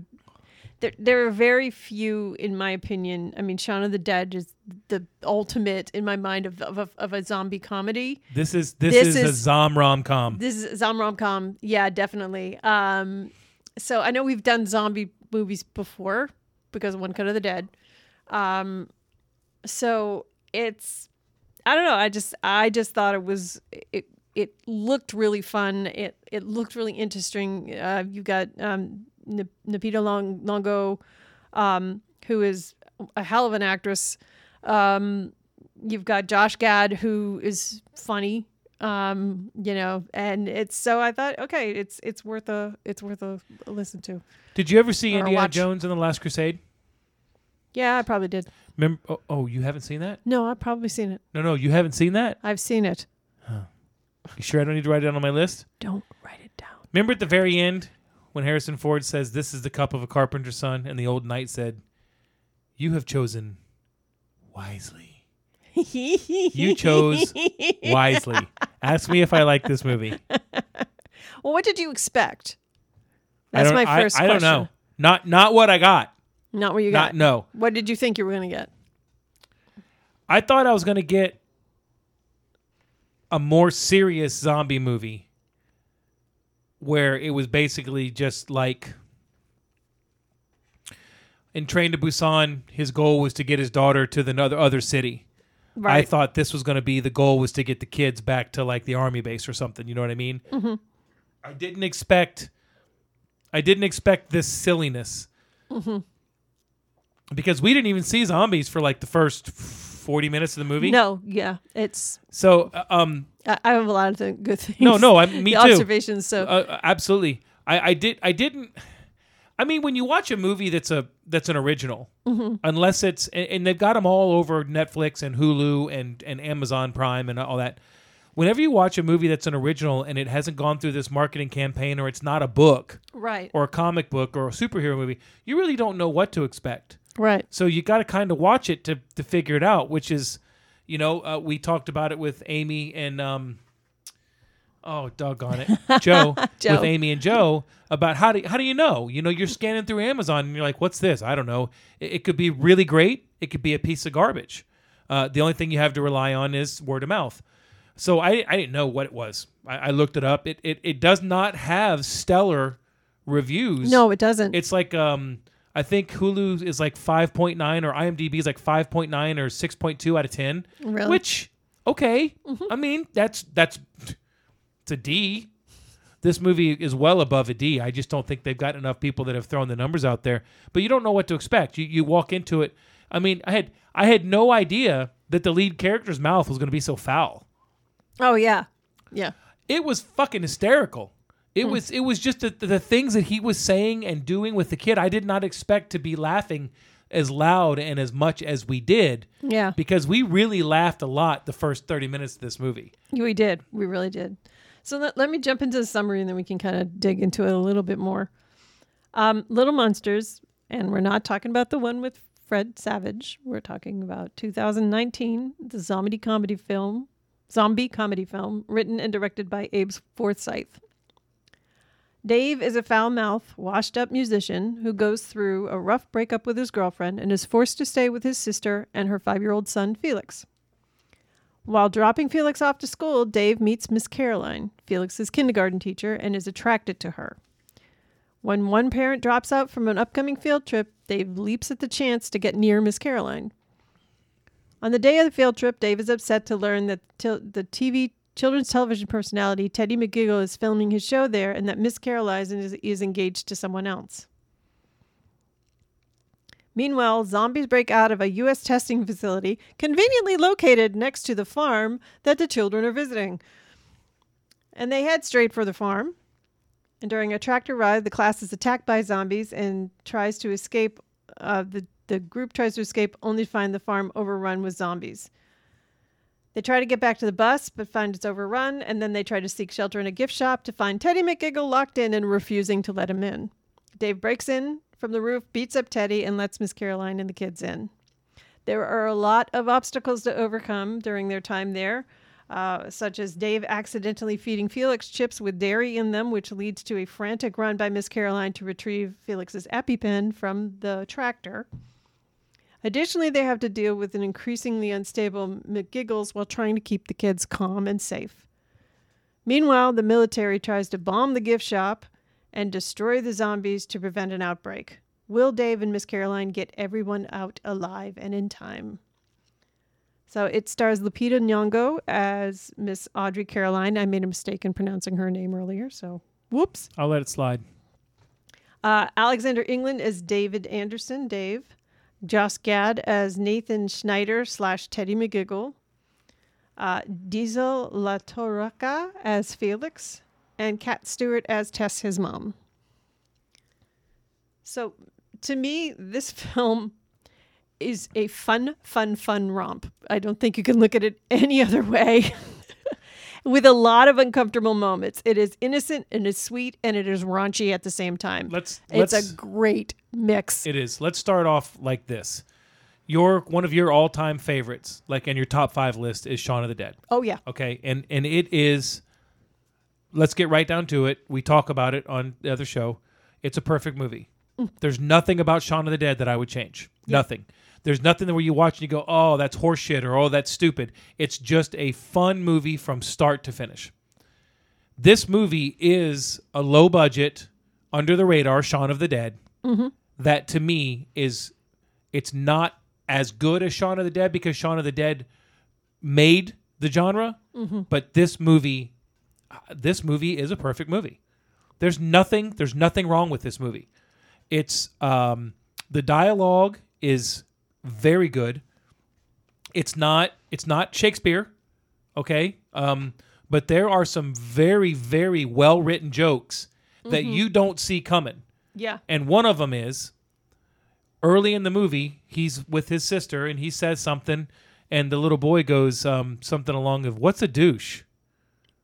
there there are very few, in my opinion. I mean, Shaun of the Dead is the ultimate in my mind of of, a- of a zombie comedy. This is this, This is, is- a Zom rom com. This is zom rom com. Yeah, definitely. Um, so I know we've done zombie movies before because of One Cut of the Dead. Um, so it's I don't know. I just I just thought it was it it looked really fun. It it looked really interesting. Uh, you got um, N- Napita Long Longo, um, who is a hell of an actress. Um, you've got Josh Gad, who is funny. Um, you know, and it's so I thought, okay, it's it's worth a it's worth a, a listen to. Did you ever see Indiana. Jones and the Last Crusade? Yeah, I probably did. Remember? Oh, oh, you haven't seen that? No, I've probably seen it. No, no, you haven't seen that. I've seen it. You sure I don't need to write it down on my list? Don't write it down. Remember at the very end when Harrison Ford says, "This is the cup of a carpenter's son," and the old knight said, "You have chosen wisely. You chose wisely." Ask me if I like this movie. Well, what did you expect? That's my I- first I, don't know. Not not what I got. Not what you Not got. no. What did you think you were going to get? I thought I was going to get a more serious zombie movie where it was basically just like in Train to Busan, his goal was to get his daughter to the other other city. I thought this was going to be the goal was to get the kids back to like the army base or something. You know what I mean? Mm-hmm. I didn't expect. I didn't expect this silliness. Mm-hmm. Because we didn't even see zombies for like the first forty minutes of the movie. no, yeah, it's. So, uh, um, I, I have a lot of th- good things. no, no, I, me the too. observations. So Uh, absolutely. I, I did. I didn't. I mean, when you watch a movie that's a that's an original, Mm-hmm. unless it's and, and they've got them all over Netflix and Hulu and and Amazon Prime and all that. Whenever you watch a movie that's an original and it hasn't gone through this marketing campaign or it's not a book right, or a comic book or a superhero movie, you really don't know what to expect. Right. So you got to kind of watch it to to figure it out. Which is, you know, uh, we talked about it with Amy and um, oh doggone it, Joe, Joe. with Amy and Joe about how do how do you know? You know, you're scanning through Amazon and you're like, what's this? I don't know. It, it could be really great. It could be a piece of garbage. Uh, the only thing you have to rely on is word of mouth. So I I didn't know what it was. I, I looked it up. It, it it does not have stellar reviews. No, it doesn't. It's like um I think Hulu is like 5.9 or IMDb is like 5.9 or 6.2 out of 10. Really? Which okay. Mm-hmm. I mean, that's that's it's a D. This movie is well above a D. I just don't think they've got enough people that have thrown the numbers out there. But you don't know what to expect. You you walk into it. I mean, I had I had no idea that the lead character's mouth was going to be so foul oh yeah, yeah. it was fucking hysterical. It was it was just the, the things that he was saying and doing with the kid. I did not expect to be laughing as loud and as much as we did Yeah, because we really laughed a lot the first 30 minutes of this movie. we did. We really did. So let, let me jump into the summary and then we can kind of dig into it a little bit more. Um, Little Monsters, and we're not talking about the one with Fred Savage. We're talking about 2019, the zombie comedy film, zombie comedy film, written and directed by Abe Forsyth. Dave is a foul mouthed, washed up musician who goes through a rough breakup with his girlfriend and is forced to stay with his sister and her five year old son, Felix. While dropping Felix off to school, Dave meets Miss Caroline, Felix's kindergarten teacher, and is attracted to her. When one parent drops out from an upcoming field trip, Dave leaps at the chance to get near Miss Caroline. On the day of the field trip, Dave is upset to learn that the TV children's television personality Teddy McGiggle is filming his show there and that Miss Caroline is, is engaged to someone else. Meanwhile, zombies break out of a U.S. testing facility conveniently located next to the farm that the children are visiting. And they head straight for the farm. And during a tractor ride, the class is attacked by zombies and tries to escape. Uh, the, the group tries to escape only to find the farm overrun with zombies. They try to get back to the bus, but find it's overrun, and then they try to seek shelter in a gift shop to find Teddy McGiggle locked in and refusing to let him in. Dave breaks in, from the roof, beats up Teddy, and lets Miss Caroline and the kids in. There are a lot of obstacles to overcome during their time there, uh, such as Dave accidentally feeding Felix chips with dairy in them, which leads to a frantic run by Miss Caroline to retrieve Felix's EpiPen from the tractor. Additionally, they have to deal with an increasingly unstable McGiggles while trying to keep the kids calm and safe. Meanwhile, the military tries to bomb the gift shop and destroy the zombies to prevent an outbreak. Will Dave and Miss Caroline get everyone out alive and in time? So it stars Lupita Nyong'o as Miss Audrey Caroline. I made a mistake in pronouncing her name earlier, so whoops. I'll let it slide. Uh, Alexander England as David Anderson, Dave. Josh Gad as Nathan Schneider slash Teddy McGiggle. Uh, Diesel La Torraca as Felix. And Kat Stewart as Tess, his mom. So to me, this film is a fun, fun, fun romp. I don't think you can look at it any other way. With a lot of uncomfortable moments. It is innocent and it's sweet and it is raunchy at the same time. Let's it's let's a great mix. It is. Let's start off like this. Your one of your all-time favorites, like in your top five list, is Shaun of the Dead. oh yeah. Okay, and and it is. Let's get right down to it. We talk about it on the other show. It's a perfect movie. Mm. There's nothing about Shaun of the Dead that I would change. Nothing. There's nothing where you watch and you go, "Oh, that's horseshit," or "Oh, that's stupid." It's just a fun movie from start to finish. This movie is a low budget, under the radar Shaun of the Dead. That to me is, it's not as good as Shaun of the Dead because Shaun of the Dead made the genre, but this movie, this movie is a perfect movie. There's nothing, there's nothing wrong with this movie. It's um, the dialogue is very good. It's not, it's not Shakespeare, okay, um, but there are some very, very well written jokes that you don't see coming. Yeah. And one of them is early in the movie, he's with his sister and he says something, and the little boy goes um, something along of "What's a douche?"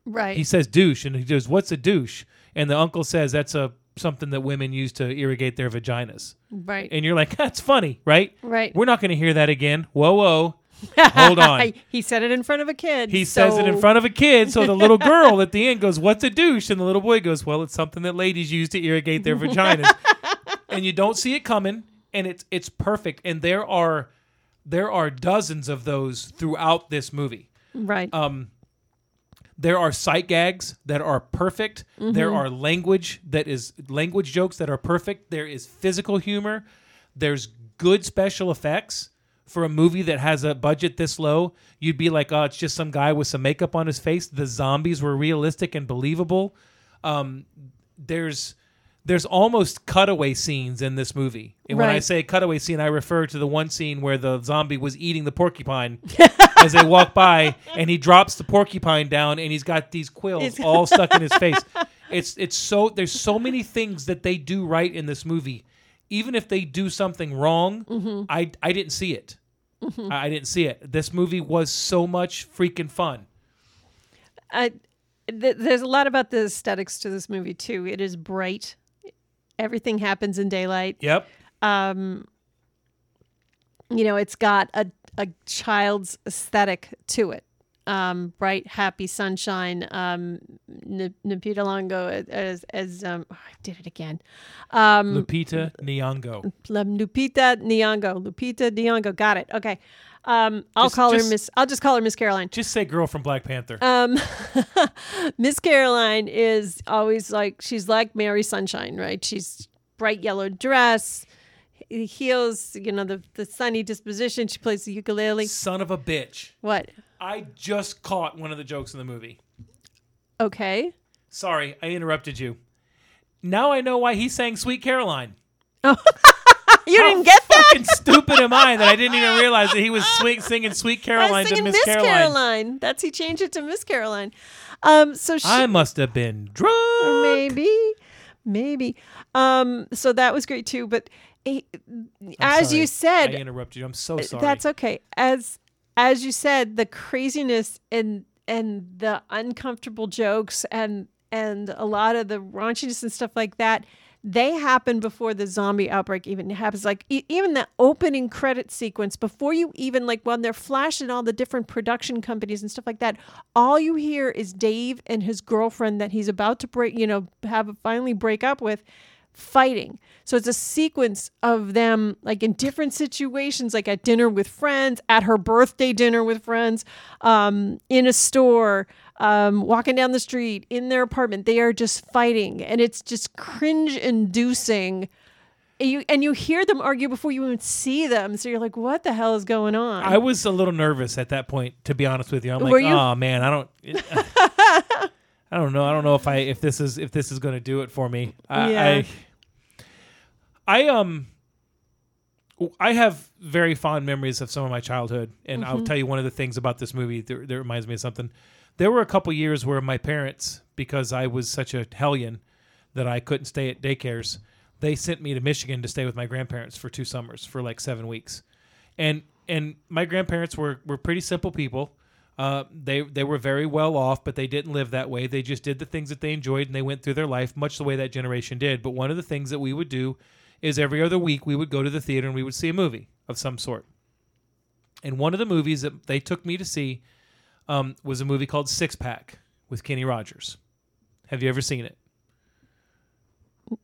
Right. He says douche, and he goes, "What's a douche?" And the uncle says that's a something that women use to irrigate their vaginas. right. And you're like, "That's funny, right?" right. We're not going to hear that again. Whoa, whoa. Hold on. he said it in front of a kid. He says it in front of a kid, so the little girl at the end goes, "What's a douche?" And the little boy goes, "Well, it's something that ladies use to irrigate their vaginas." and you don't see it coming, and it's it's perfect. And there are there are dozens of those throughout this movie. Right. Um, there are sight gags that are perfect. There are language that is language jokes that are perfect. There is physical humor. There's good special effects for a movie that has a budget this low. You'd be like, oh, it's just some guy with some makeup on his face. The zombies were realistic and believable. Um, there's there's almost cutaway scenes in this movie. And when I say cutaway scene, I refer to the one scene where the zombie was eating the porcupine as they walk by, and he drops the porcupine down, and he's got these quills It's- all stuck in his face. It's it's so there's so many things that they do right in this movie. Even if they do something wrong, mm-hmm. I I didn't see it. Mm-hmm. I, I didn't see it. This movie was so much freaking fun. I, th- there's a lot about the aesthetics to this movie too. It is bright. Everything happens in daylight. Yep. Um, you know, it's got a a child's aesthetic to it. Um, bright, happy sunshine. Um, N- Lupita Longo as as um, oh, I did it again. Um, Lupita Nyong'o. Lum- Lupita Nyong'o. Lupita Nyong'o. Got it. Okay. Um, I'll Just- call just- her Miss. I'll just call her Miss Caroline. Just say girl from Black Panther. Um, Miss Caroline is always like she's like Mary Sunshine, right? She's bright yellow dress, heels, you know, the the sunny disposition. She plays the ukulele. Son of a bitch. What? I just caught one of the jokes in the movie. Okay. Sorry, I interrupted you. Now I know why he sang Sweet Caroline. You How didn't get that. How fucking stupid am I that I didn't even realize that he was sweet, singing Sweet I Caroline was to singing Miss Miss Caroline. Caroline. That's he changed it to Miss Caroline. Um, so she I must have been drunk. maybe, maybe. Um, so that was great too. But eh, as you said, I interrupted you. I'm so sorry. That's okay. As as you said, the craziness and and the uncomfortable jokes and and a lot of the raunchiness and stuff like that they happen before the zombie outbreak even happens. Like e- even the opening credit sequence before you even like when they're flashing all the different production companies and stuff like that. All you hear is Dave and his girlfriend that he's about to break, you know, have finally break up with fighting. So it's a sequence of them like in different situations, like at dinner with friends, at her birthday dinner with friends, um, in a store, um, walking down the street, in their apartment. They are just fighting, and it's just cringe inducing. You and you hear them argue before you even see them, so you're like, "What the hell is going on?" I was a little nervous at that point, to be honest with you. I'm Were like, you? oh man, I don't, I don't know. I don't know if I if this is if this is going to do it for me. I, Yeah. I, I um, I have very fond memories of some of my childhood, and I'll Mm-hmm. tell you one of the things about this movie that, that reminds me of something. There were a couple years where my parents, because I was such a hellion that I couldn't stay at daycares, they sent me to Michigan to stay with my grandparents for two summers for like seven weeks, and and my grandparents were were pretty simple people. Uh, they they were very well off, but they didn't live that way. They just did the things that they enjoyed, and they went through their life much the way that generation did. But one of the things that we would do is every other week we would go to the theater and we would see a movie of some sort. And one of the movies that they took me to see um, was a movie called Six Pack with Kenny Rogers. Have you ever seen it?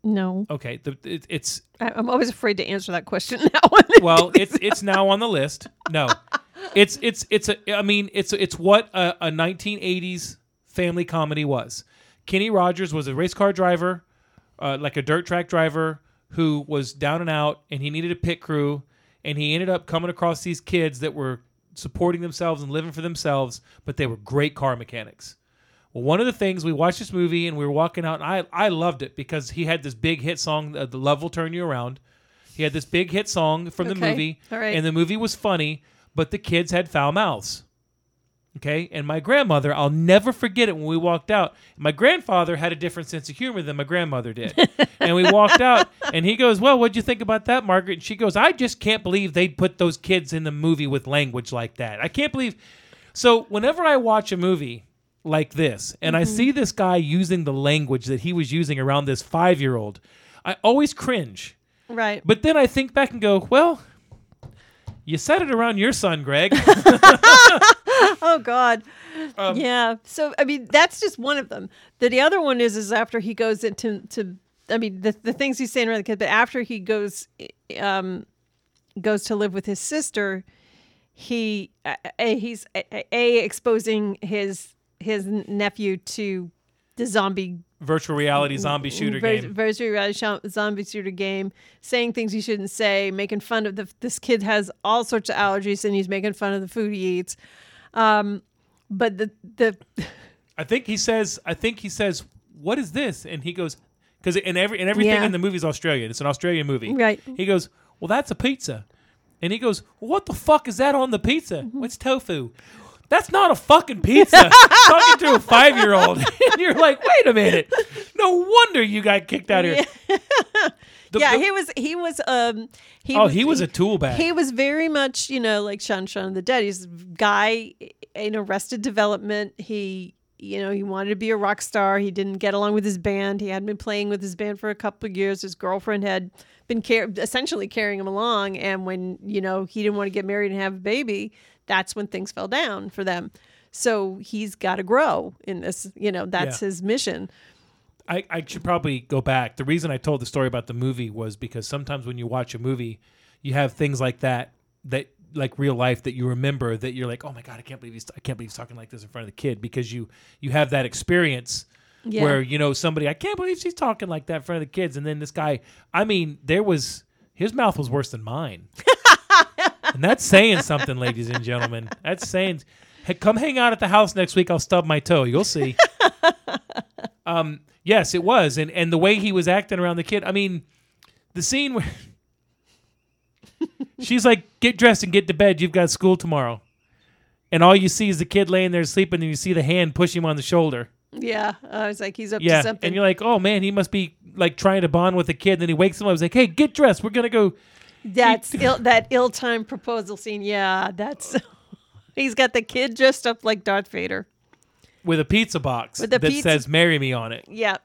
no, Okay, the, it, it's I, I'm always afraid to answer that question now. well, it's it's now on the list. No, it's it's it's a. I mean, it's it's what a, a 1980s family comedy was. Kenny Rogers was a race car driver, uh, like a dirt track driver who was down and out, and he needed a pit crew, and he ended up coming across these kids that were supporting themselves and living for themselves, but they were great car mechanics. Well, one of the things we watched this movie and we were walking out, and I I loved it because he had this big hit song, uh, "The Love Will Turn You Around." He had this big hit song from the Okay. movie, All right. and the movie was funny, but the kids had foul mouths. Okay, and my grandmother, I'll never forget it when we walked out. My grandfather had a different sense of humor than my grandmother did. and we walked out, and he goes, Well, what'd you think about that, Margaret? And she goes, I just can't believe they'd put those kids in the movie with language like that. I can't believe. So, whenever I watch a movie like this, and I mm-hmm. see this guy using the language that he was using around this five year old, I always cringe. right. But then I think back and go, Well, you said it around your son, Greg. oh God. Um, yeah. So I mean, that's just one of them. The, the other one is is after he goes into to. I mean, the the things he's saying around the kid, but after he goes, um, goes to live with his sister, he uh, a, he's a, a exposing his his nephew to the zombie Virtual reality zombie shooter Vir- game. virtual reality sh- zombie shooter game, saying things he shouldn't say, making fun of the this kid has all sorts of allergies and he's making fun of the food he eats. Um, but the the I think he says. I think he says, "What is this?" And he goes, "Because and every and everything Yeah. in the movie is Australian. It's an Australian movie." Right. He goes, "Well, that's a pizza," and he goes, well, "What the fuck is that on the pizza? Mm-hmm. What's tofu?" That's not a fucking pizza. Talking to a five year old, and you're like, "Wait a minute! No wonder you got kicked out of here." The- yeah, the- he was he was um he oh, he was a tool bag. he was very much you know like Shaun Shaun of the Dead. He's a guy in Arrested Development. He you know he wanted to be a rock star. He didn't get along with his band. He hadn't been playing with his band for a couple of years. His girlfriend had been car- essentially carrying him along, and when you know he didn't want to get married and have a baby, that's when things fell down for them. So he's got to grow in this. You know that's Yeah. his mission. I, I should probably go back. The reason I told the story about the movie was because sometimes when you watch a movie, you have things like that that like real life that you remember that you're like, oh my god, I can't believe he's I can't believe he's talking like this in front of the kid because you you have that experience Yeah. where you know somebody I can't believe she's talking like that in front of the kids, and then this guy, I mean, there was his mouth was worse than mine, and that's saying something, ladies and gentlemen. That's saying. Hey, come hang out at the house next week. I'll stub my toe. You'll see. Um, yes, it was, and and the way he was acting around the kid. I mean, the scene where she's like, "Get dressed and get to bed. You've got school tomorrow," and all you see is the kid laying there sleeping, and you see the hand push him on the shoulder. Yeah, I was like he's up Yeah, to something. and you're like, "Oh man, he must be like trying to bond with the kid." And then he wakes him up. He's like, "Hey, get dressed. We're gonna go." That's Ill, that ill-timed proposal scene. Yeah, that's. Uh. He's got the kid dressed up like Darth Vader. With a pizza box With a that pizza- says "Marry Me" on it, Yeah,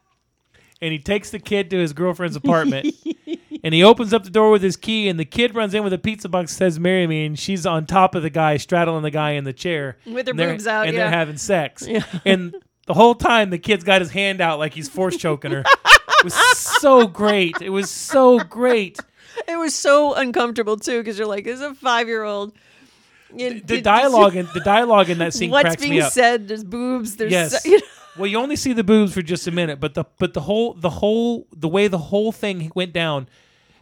and he takes the kid to his girlfriend's apartment. and he opens up the door with his key, and the kid runs in with a pizza box, says, Marry me. And she's on top of the guy, straddling the guy in the chair. With her boobs out, And yeah. they're having sex. Yeah. And the whole time, the kid's got his hand out like he's force choking her. it was so great. It was so great. It was so uncomfortable too because you're like, this is a five year old. The dialogue in the dialogue in that scene What's being said? There's boobs. There's Yes. so- you know. Well, you only see the boobs for just a minute, but the but the whole the whole the way the whole thing went down.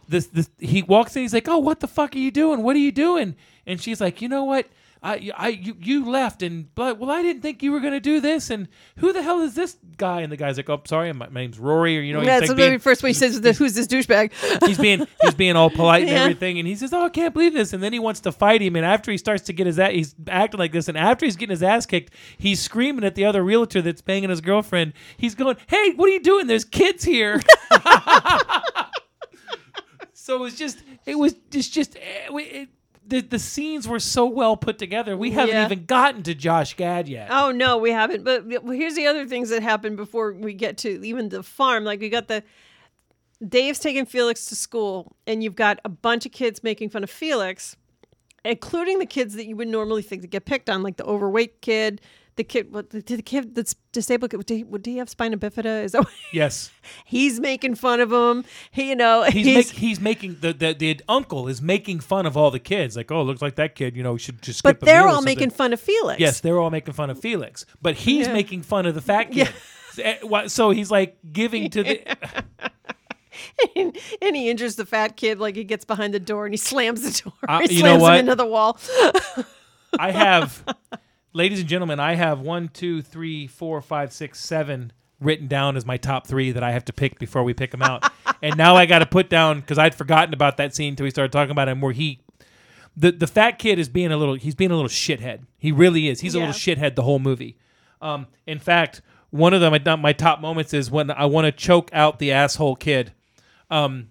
This this he walks in. He's like, "Oh, what the fuck are you doing? What are you doing?" And she's like, "You know what? I I you, you left and but well, I didn't think you were gonna do this. And who the hell is this guy?" And the guy's like, "Oh, sorry, my, my name's Rory." Or you know, he's Yeah, like so being- the first one he says, "Who's this douchebag?" he's being he's being all polite and Yeah. everything, and he says, "Oh, I can't believe this." And then he wants to fight him, and after he starts to get his ass, he's acting like this, and after he's getting his ass kicked, he's screaming at the other realtor that's banging his girlfriend. He's going, "Hey, what are you doing? There's kids here." so it was just it was just just eh, it, the the scenes were so well put together. We haven't Yeah. even gotten to Josh Gad yet. Oh no, we haven't. But here's the other things that happened before we get to even the farm. Like we got the Dave's taking Felix to school, and you've got a bunch of kids making fun of Felix, including the kids that you would normally think to get picked on, like the overweight kid, the kid, what the, the kid that's disabled. Would he, he have spina bifida? Is that Yes, he's making fun of him? He, you know, he's he's, make, he's making the, the the uncle is making fun of all the kids. Like, oh, looks like that kid. You know, should just skip. but they're all something." making fun of Felix. Yes, they're all making fun of Felix, but he's Yeah. making fun of the fat kid. Eh, wha- So he's like giving to the. and, and he injures the fat kid like he gets behind the door and he slams the door. Uh, he you know slams what? him into the wall. I have, ladies and gentlemen, I have one, two, three, four, five, six, seven written down as my top three that I have to pick before we pick them out. and now I got to put down because I'd forgotten about that scene until we started talking about it. Where he, the the fat kid is being a little, he's being a little shithead. He really is. He's a Yeah. little shithead the whole movie. Um, in fact, one of them, my, my top moments is when I want to choke out the asshole kid. Um,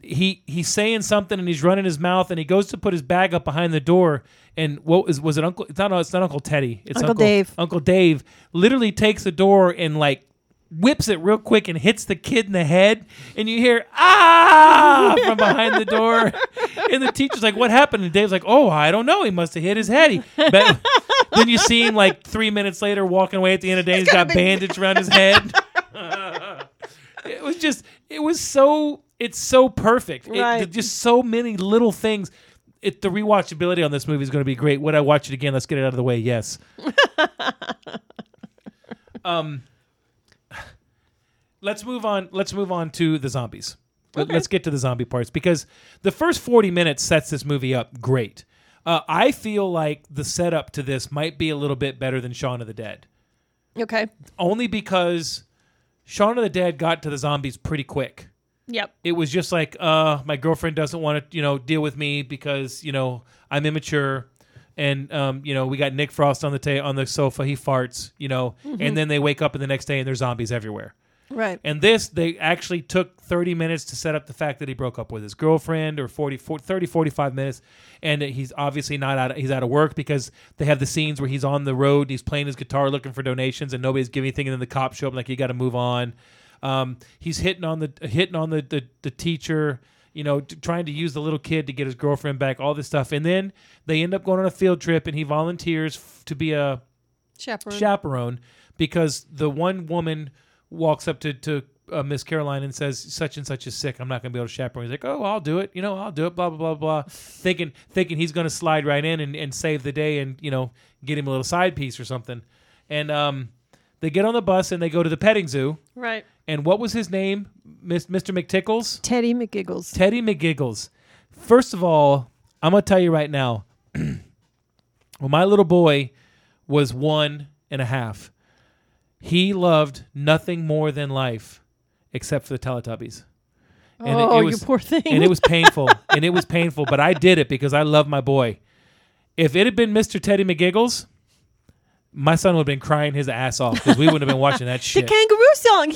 he he's saying something and he's running his mouth and he goes to put his bag up behind the door and what was was it Uncle? It's not it's not Uncle Teddy. It's Uncle Dave. Uncle Dave literally takes the door and like whips it real quick and hits the kid in the head. And you hear ah! from behind the door. And the teacher's like what happened? And Dave's like oh I don't know. He must have hit his head. He but then you see him like three minutes later walking away at the end of the day. He's got bandage around his head. It was just it was so it's so perfect. It- just so many little things it, the rewatchability on this movie is going to be great. Would i watch it again? Let's get it out of the way. Yes. Um let's move on let's move on to the zombies. Let- let's get to the zombie parts because the first 40 minutes sets this movie up great. Uh, i feel like the setup to this might be a little bit better than shaun of the dead. Okay. only because Shaun of the Dead got to the zombies pretty quick. Yep. It was just like, uh, my girlfriend doesn't want to, you know, deal with me because you know I'm immature, and um, you know we got Nick Frost on the ta- on the sofa. He farts, you know, and then they wake up in the next day and there's zombies everywhere. Right. And this, they actually took 30 minutes to set up the fact that he broke up with his girlfriend, or 40, 40 30, 45 minutes. And he's obviously not out. Of, he's out of work because they have the scenes where he's on the road, he's playing his guitar, looking for donations, and nobody's giving anything. And then the cops show up, like you got to move on. Um, he's hitting on the hitting on the the, the teacher. You know, t- trying to use the little kid to get his girlfriend back, all this stuff, and then they end up going on a field trip, and he volunteers f- to be a Chaperone. chaperone because the one woman walks up to to uh, Miss Caroline and says such and such is sick. I'm not going to be able to chaperone. He's like, oh, I'll do it. You know, I'll do it. Blah blah blah blah. thinking thinking he's going to slide right in and, and save the day and you know get him a little side piece or something. And um, they get on the bus and they go to the petting zoo. right. And what was his name, Miss Mr. McTickles? Teddy McGiggles. Teddy McGiggles. First of all, I'm gonna tell you right now. when my little boy was one and a half, he loved nothing more than life, except for the Teletubbies. And oh, you poor thing. and it was painful, and it was painful. But I did it because I love my boy. If it had been Mr. Teddy McGiggles, my son would have been crying his ass off because we wouldn't have been watching that shit. the kangaroo song.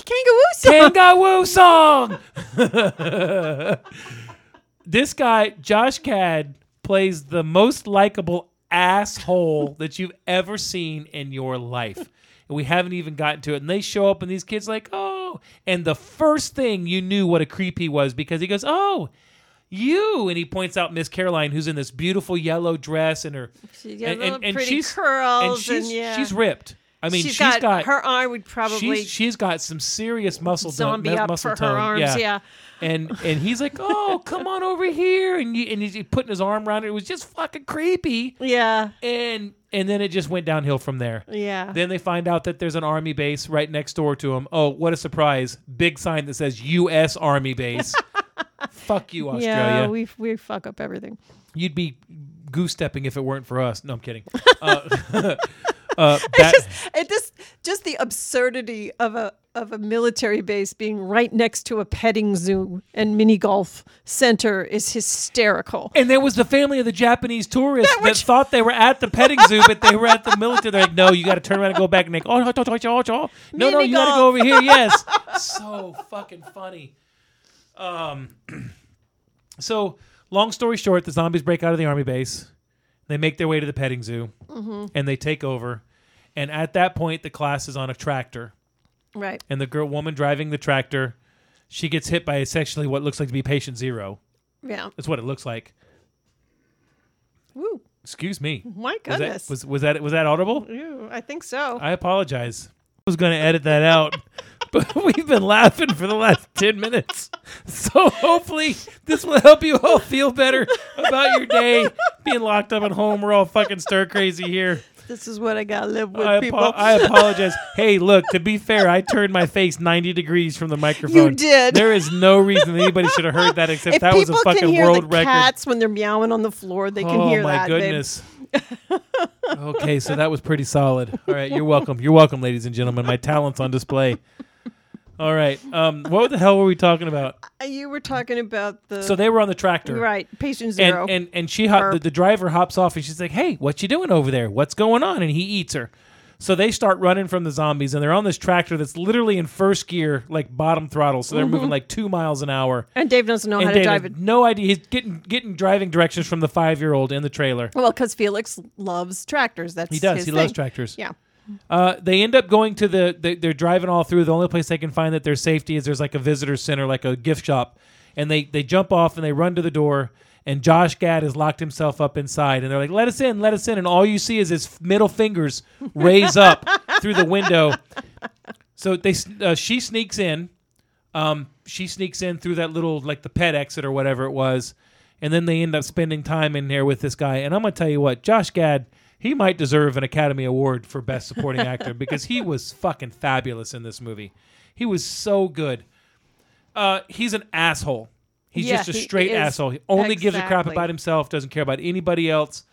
Kangaroo song. kangaroo song. this guy, Josh Gad, plays the most likable asshole that you've ever seen in your life. And we haven't even gotten to it. And they show up, and these kids like, oh, oh. And the first thing you knew what a creep he was because he goes, oh, you. And he points out Miss Caroline, who's in this beautiful yellow dress and her. She and, and, and pretty she's, curls and and, she's, yeah. she's ripped. I mean, she's she's got, got, her arm would probably she's, she's got some serious muscle tone- zombie mu- up muscle for tone. her arms. Yeah. And and he's like, oh, come on over here, and you, and he's putting his arm around her. It was just fucking creepy. Yeah. And and then it just went downhill from there. Yeah. Then they find out that there's an army base right next door to him. Oh, what a surprise! Big sign that says U.S. Army Base. Fuck you, Australia. Yeah, we we fuck up everything. You'd be goose stepping if it weren't for us. No, I'm kidding. Uh, uh, that- It just just the absurdity of a of a military base being right next to a petting zoo and mini golf center is hysterical. and there was the family of the Japanese tourists that, That was- thought they were at the petting zoo, but they were at the military. They're like, no, you got to turn around and go back and go, oh, no, no, you got to go over here. Yes, so fucking funny. Um, so long story short, the zombies break out of the army base. They make their way to the petting zoo, Mm-hmm. and they take over. And at that point, the class is on a tractor. Right. and the girl woman driving the tractor she gets hit by essentially what looks like to be patient zero Yeah. that's what it looks like Woo. excuse me My was goodness. that was, was that was that audible Ew, I think so. i apologize i was going to edit that out but we've been laughing for the last 10 minutes so hopefully this will help you all feel better about your day being locked up at home we're all fucking stir crazy here this is what I gotta live with, I, apo- people. I apologize. Hey, look, to be fair, I turned my face 90 degrees from the microphone. You did. There is no reason anybody should have heard that except if that was a fucking hear world the record. cats when they're meowing on the floor, they can oh hear my that. babe. goodness. okay, so that was pretty solid. All right, you're welcome. You're welcome, ladies and gentlemen. My talent's on display. All right. Um, what the hell were we talking about? Uh, You were talking about the So they were on the tractor. right patient zero. And and and she hop, the, the driver hops off and she's like, "Hey, what you doing over there? What's going on?" And he eats her. So they start running from the zombies and they're on this tractor that's literally in first gear, like bottom throttle. So they're moving like two miles an hour. And Dave doesn't know and how to drive it. no idea. He's getting getting driving directions from the five year old in the trailer. Well, because Felix loves tractors. That's He does. He loves tractors. Yeah. Uh, they end up going to the. They, they're driving all through. The only place they can find that there's safety is there's like a visitor center, like a gift shop, and they they jump off and they run to the door. And Josh Gad has locked himself up inside, and they're like, "Let us in, let us in!" And all you see is his middle fingers raise up through the window. So they uh, she sneaks in. Um, she sneaks in through that little like the pet exit or whatever it was, and then they end up spending time in there with this guy. And I'm gonna tell you what, Josh Gad, he might deserve an Academy Award for Best Supporting Actor because he was fucking fabulous in this movie. He was so good. Uh, he's an asshole. He's Yeah, just a straight is. asshole. He only gives a crap about himself. Doesn't care about anybody else.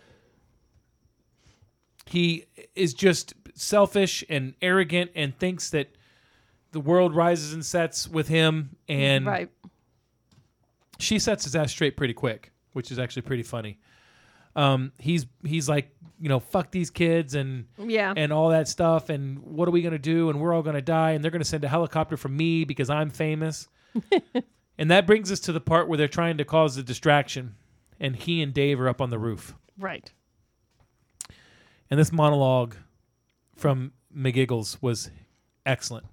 He is just selfish and arrogant and thinks that the world rises and sets with him and right. she sets his ass straight pretty quick, which is actually pretty funny. Um, he's he's like, you know, fuck these kids and Yeah. and all that stuff, and what are we gonna do? And we're all gonna die, and they're gonna send a helicopter for me because I'm famous. and that brings us to the part where they're trying to cause a distraction, and he and Dave are up on the roof, right. and this monologue from McGiggles was excellent.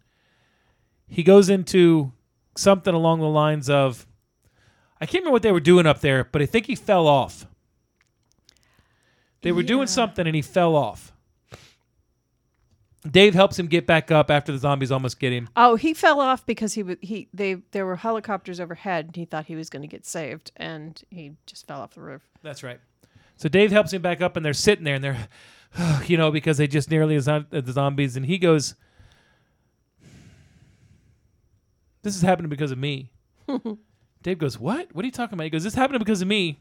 He goes into something along the lines of, I can't remember what they were doing up there, but I think he fell off. They were Yeah. doing something and he fell off. Dave helps him get back up after the zombies almost get him. Oh, he fell off because he was he they there were helicopters overhead and he thought he was going to get saved and he just fell off the roof. That's right. So Dave helps him back up and they're sitting there and they're, you know, because they just nearly as uh, the zombies. And he goes, This is happening because of me. Dave goes, What? What are you talking about? He goes, This happened because of me.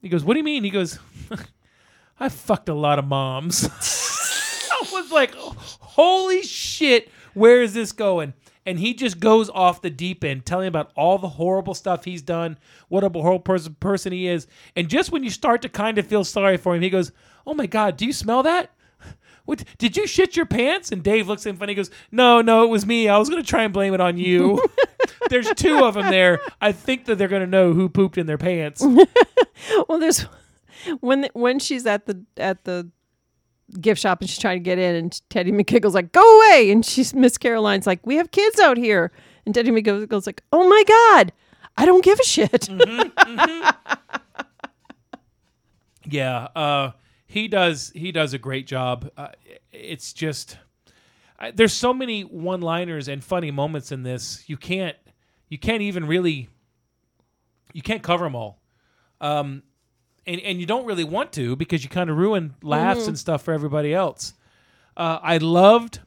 He goes, What do you mean? He goes, I fucked a lot of moms. I was like, Holy shit, where is this going? And he just goes off the deep end, telling about all the horrible stuff he's done, what a horrible person, person he is. And just when you start to kind of feel sorry for him, he goes, Oh my God, do you smell that? What, did you shit your pants? And Dave looks at him funny. He goes, No, no, it was me. I was going to try and blame it on you. There's two of them there. I think that they're going to know who pooped in their pants. Well, there's when when she's at the at the gift shop and she's trying to get in, and Teddy McGiggle's like, "Go away!" And she's Miss Caroline's like, "We have kids out here," and Teddy McGiggle's like, "Oh my god, I don't give a shit." Yeah, uh, he does. He does a great job. Uh, it's just I, there's so many one-liners and funny moments in this. You can't. You can't even really. You can't cover them all. Um, and and you don't really want to because you kind of ruin laughs and stuff for everybody else. Uh, I loved.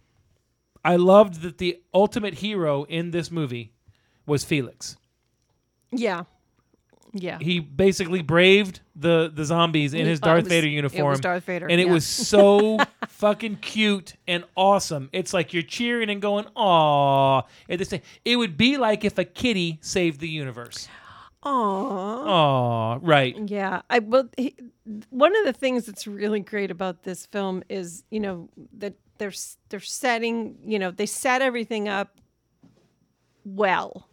I loved that the ultimate hero in this movie was Felix. yeah, yeah. He basically braved the the zombies in his it Darth was- Vader it was uniform. Darth Vader, and it yeah. was so fucking cute and awesome. It's like you're cheering and going, "Aw!" At same, it would be like if a kitty saved the universe. Aww. Aw, right? Yeah, I well, he, one of the things that's really great about this film is you know that they're s- they're setting you know they set everything up well,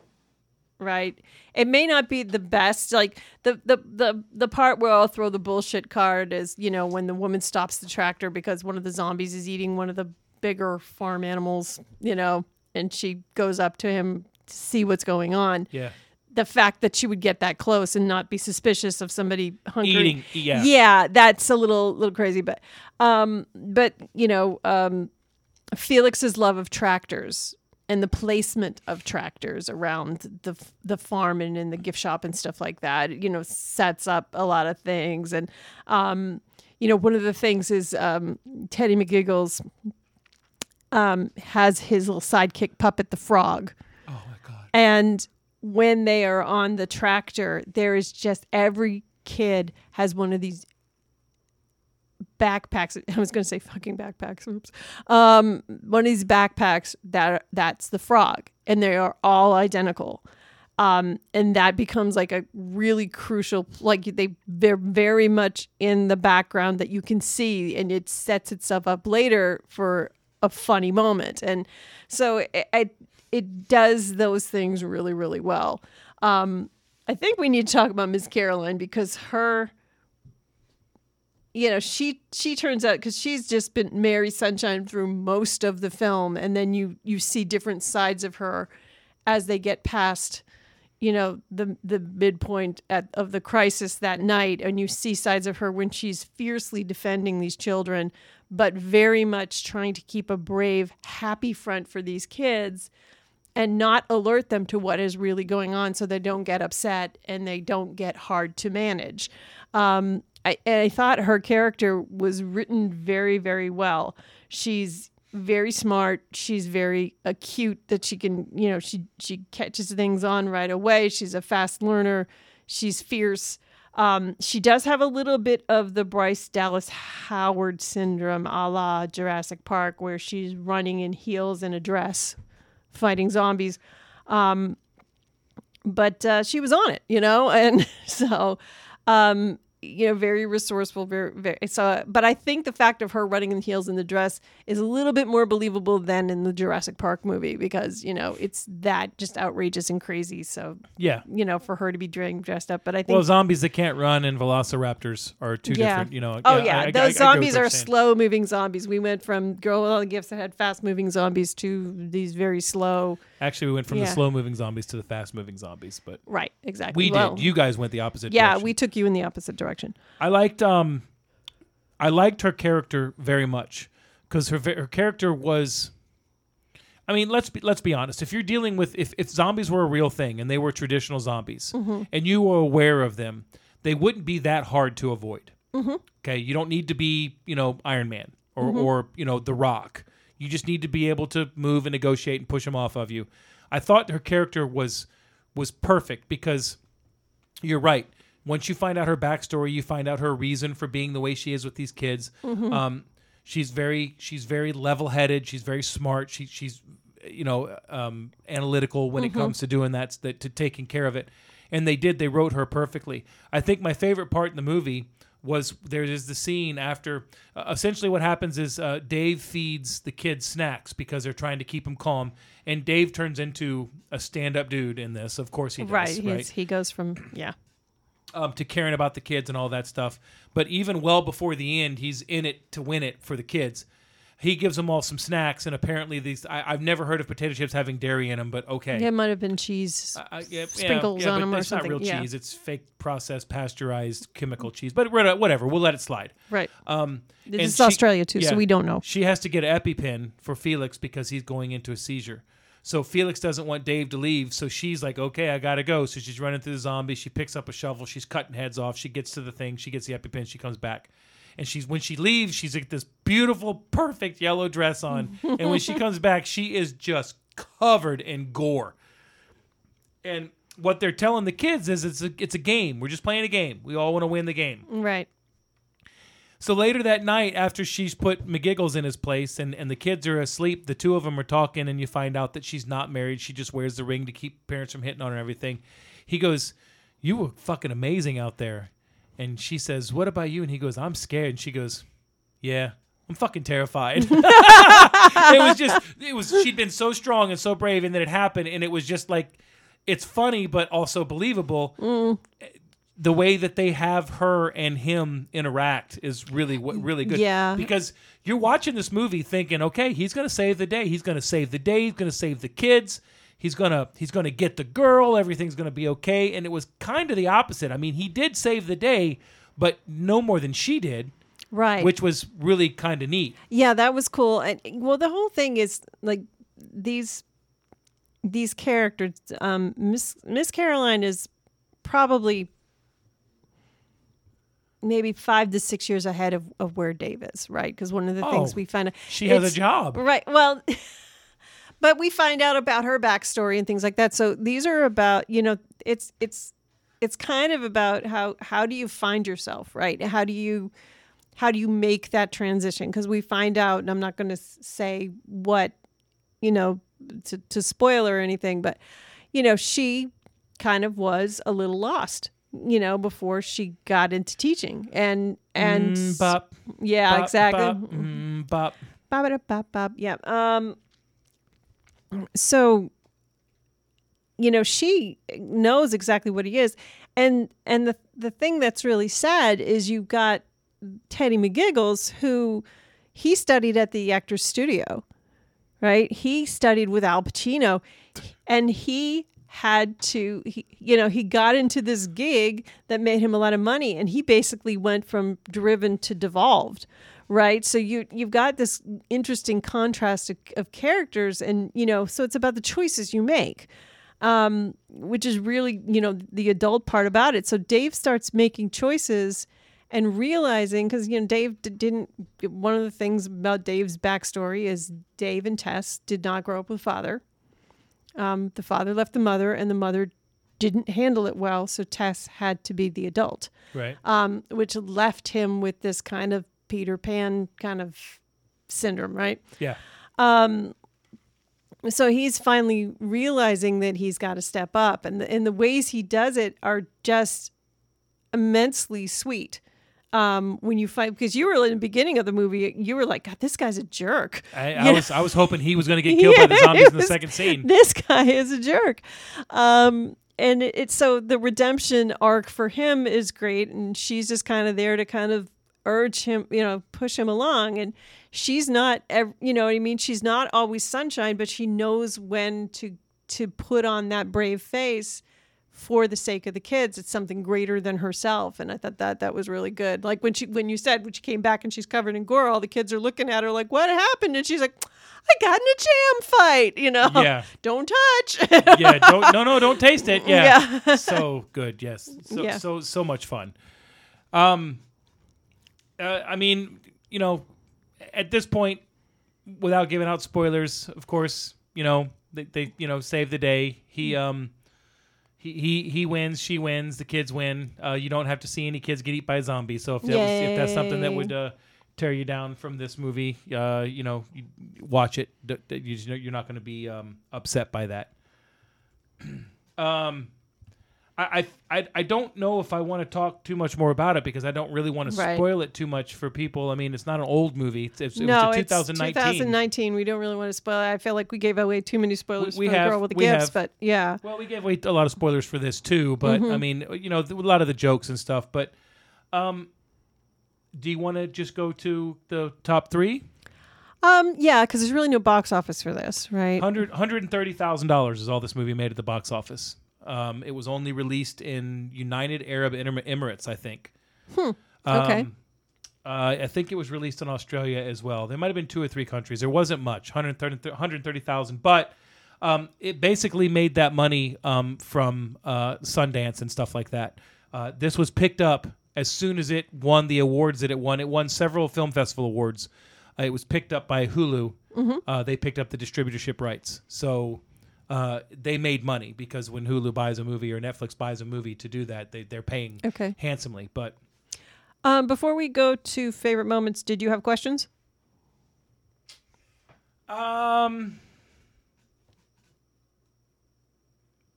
right? It may not be the best, like the the the the part where I'll throw the bullshit card is you know when the woman stops the tractor because one of the zombies is eating one of the bigger farm animals, you know, and she goes up to him to see what's going on Yeah. the fact that she would get that close and not be suspicious of somebody hungry. Eating, yeah. yeah, that's a little little crazy, but um, but you know, um, Felix's love of tractors and the placement of tractors around the the farm and in the gift shop and stuff like that, you know, sets up a lot of things. And um, you know, one of the things is um, Teddy McGiggles um, has his little sidekick puppet, the frog. Oh my god. And when they are on the tractor, there is just every kid has one of these backpacks. I was going to say fucking backpacks. Oops. Um, one of these backpacks that that's the frog, and they are all identical. Um, and that becomes like a really crucial, like they they're very much in the background that you can see, and it sets itself up later for a funny moment. And so it, it it does those things really really well. Um, I think we need to talk about Miss Caroline because her you know she she turns out because she's just been mary sunshine through most of the film and then you you see different sides of her as they get past you know the the midpoint at, of the crisis that night and you see sides of her when she's fiercely defending these children but very much trying to keep a brave happy front for these kids and not alert them to what is really going on so they don't get upset and they don't get hard to manage. Um, I, I thought her character was written very, very well. She's very smart. She's very acute that she can, you know, she, she catches things on right away. She's a fast learner. She's fierce. Um, she does have a little bit of the Bryce Dallas Howard syndrome a la Jurassic Park, where she's running in heels and a dress fighting zombies. Um, but uh, she was on it, you know, and so, um, you know, very resourceful, very, very. So, but I think the fact of her running in heels in the dress is a little bit more believable than in the Jurassic Park movie because you know it's that just outrageous and crazy. So, Yeah. you know, for her to be dressed up, but I think Well, zombies that can't run and velociraptors are two Yeah. different. You know. Oh I- yeah, I- I- I those zombies you're slow moving zombies. We went from girl with all the gifts that had fast moving zombies to these very slow. Actually, we went from the slow moving zombies to the fast moving zombies, but Right, exactly. we Well, did. You guys went the opposite. Direction. Yeah, direction. we took you in the opposite direction. I liked um, I liked her character very much because her her character was. I mean, let's be let's be honest. If you're dealing with if, if zombies were a real thing and they were traditional zombies Mm-hmm. and you were aware of them, they wouldn't be that hard to avoid. Mm-hmm. Okay, you don't need to be you know Iron Man or or you know The Rock. You just need to be able to move and negotiate and push them off of you. I thought her character was was perfect because you're right. Once you find out her backstory, you find out her reason for being the way she is with these kids. Um, she's very she's very level headed. She's very smart. She, she's you know um, analytical when it comes to doing that, that to taking care of it. And they did. They wrote her perfectly. I think my favorite part in the movie was there is the scene after uh, essentially what happens is uh, Dave feeds the kids snacks because they're trying to keep them calm, and Dave turns into a stand up dude in this. Of course he does. right, Right. he goes from yeah. Um, to caring about the kids and all that stuff. But even well before the end, he's in it to win it for the kids. He gives them all some snacks, and apparently these I, I've never heard of potato chips having dairy in them, but okay. It might have been cheese. I- I- yeah, sprinkles yeah, on but 'em or something. it's not real yeah. cheese. It's fake processed pasteurized chemical cheese. But whatever, we'll let it slide. right. Um, This is she- Australia too, yeah. so we don't know. She has to get an EpiPen for Felix because he's going into a seizure. So Felix doesn't want Dave to leave, so she's like, "Okay, I gotta go." So she's running through the zombies. She picks up a shovel. She's cutting heads off. She gets to the thing. She gets the EpiPen. She comes back, and she's when she leaves, she's like this beautiful, perfect yellow dress on. and when she comes back, she is just covered in gore. And what they're telling the kids is it's a it's a game. We're just playing a game. We all want to win the game. Right. So later that night, after she's put McGiggles in his place and, and the kids are asleep, the two of them are talking, and you find out that she's not married. She just wears the ring to keep parents from hitting on her and everything. He goes, You were fucking amazing out there. And she says, What about you? And he goes, I'm scared. And she goes, Yeah, I'm fucking terrified. it was just, it was, she'd been so strong and so brave, and then it happened, and it was just like, it's funny, but also believable mm. The way that they have her and him interact is really really good. Yeah. Because you're watching this movie thinking, okay, he's gonna save the day. He's gonna save the day. He's gonna save the kids. He's gonna he's gonna get the girl. Everything's gonna be okay. And it was kind of the opposite. I mean, he did save the day, but no more than she did, Right. which was really kind of neat. Yeah, that was cool. And well, the whole thing is like these these characters. Um, Miss Miss Caroline is probably maybe five to six years ahead of, of where Dave is, right? Because one of the things Oh, we find out She has a job. Right. Well, but we find out about her backstory and things like that. So these are about, you know, it's it's it's kind of about how how do you find yourself, right? How do you how do you make that transition? Because we find out, and I'm not going to say what, you know, to, to spoil or anything, but you know, she kind of was a little lost, you know, before she got into teaching, and and Mm, bop, yeah, bop, exactly. bop, mm, bop. Bop, bop, bop, bop. Yeah. Um. So, you know, she knows exactly what he is, and and the the thing that's really sad is you've got Teddy McGiggles, who he studied at the Actors Studio, right? He studied with Al Pacino, and he had to he, you know he got into this gig that made him a lot of money and he basically went from driven to devolved right? So you you've got this interesting contrast of, of characters and you know so it's about the choices you make um, which is really you know the adult part about it. So dave starts making choices and realizing because you know dave d- didn't one of the things about dave's backstory is dave and tess did not grow up with father um, the father left the mother and the mother didn't handle it well so tess had to be the adult Right. um, which left him with this kind of Peter Pan kind of syndrome, right? Yeah. So he's finally realizing that he's got to step up, and the, and the ways he does it are just immensely sweet. Um, when you fight because you were in the beginning of the movie, you were like, "God, this guy's a jerk." I, I was I was hoping he was going to get killed by the zombies it in the second scene. This guy is a jerk. Um, and it, it's so the redemption arc for him is great, and she's just kind of there to kind of urge him, you know, push him along. And she's not, you know what I mean? She's not always sunshine, but she knows when to to put on that brave face for the sake of the kids. It's something greater than herself, and I thought that that was really good. Like when she when you said when she came back and she's covered in gore, all the kids are looking at her like, "What happened?" And she's like, "I got in a jam fight," you know. Yeah. Don't touch. yeah, don't no no don't taste it. Yeah. Yeah. so good, yes. So Yeah. so so much fun. Um uh, I mean, you know, at this point without giving out spoilers, of course, you know, they, they you know, save the day. He um he, he he wins, she wins, the kids win. Uh, you don't have to see any kids get eaten by a zombie. So if that was, if that's something that would uh, tear you down from this movie, uh, you know, you watch it. D- d- You just know you're not going to be um, upset by that. um, I, I I don't know if I want to talk too much more about it because I don't really want to Right. spoil it too much for people. I mean, it's not an old movie. It's, it's, no, it was a it's 2019. 2019. We don't really want to spoil. it. I feel like we gave away too many spoilers We- we for the girl with the gifts, have. but yeah. Well, we gave away a lot of spoilers for this too, but Mm-hmm. I mean, you know, a lot of the jokes and stuff. But, um, do you want to just go to the top three? Um, yeah, because there's really no box office for this, right? Hundred hundred and thirty thousand dollars is all this movie made at the box office. Um, it was only released in United Arab Emirates, I think. Hmm. Okay. Um, uh, I think it was released in Australia as well. There might have been two or three countries. There wasn't much, 130 130,000. But um, it basically made that money um, from uh, Sundance and stuff like that. Uh, this was picked up as soon as it won the awards that it won. It won several film festival awards. Uh, it was picked up by Hulu. Uh, they picked up the distributorship rights. So uh, they made money because when Hulu buys a movie or Netflix buys a movie to do that, they, they're paying Okay. handsomely. But Um, before we go to favorite moments, did you have questions? Um.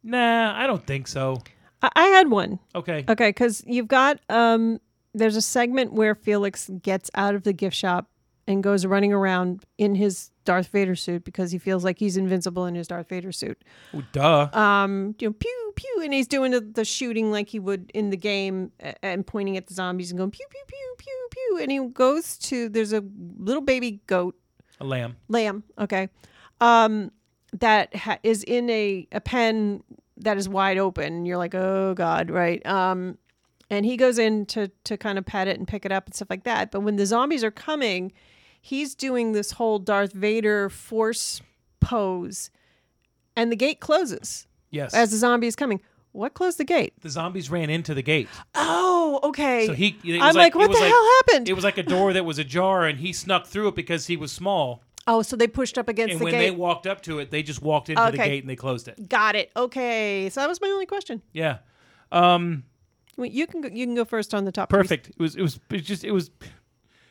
Nah, I don't think so. I, I had one. Okay. Okay, because you've got um, there's a segment where Felix gets out of the gift shop and goes running around in his Darth Vader suit because he feels like he's invincible in his Darth Vader suit. Oh, duh. Um, you know, pew pew, and he's doing the, the shooting like he would in the game a- and pointing at the zombies and going pew pew pew pew pew, and he goes to there's a little baby goat A lamb. lamb okay um that ha- is in a, a pen that is wide open you're like oh god right um and he goes in to to kind of pet it and pick it up and stuff like that but when the zombies are coming he's doing this whole darth vader force pose and the gate closes Yes. as the zombie is coming what closed the gate the zombies ran into the gate. oh okay So he. It was i'm like, it what the like, hell happened It was like a door that was ajar, and he snuck through it because he was small. oh so they pushed up against And the gate. And when they walked up to it, they just walked into the gate and they closed it. got it okay so that was my only question Yeah. Um. Well, you can go, you can go first on the top. Perfect. It was. It was. It just. It was.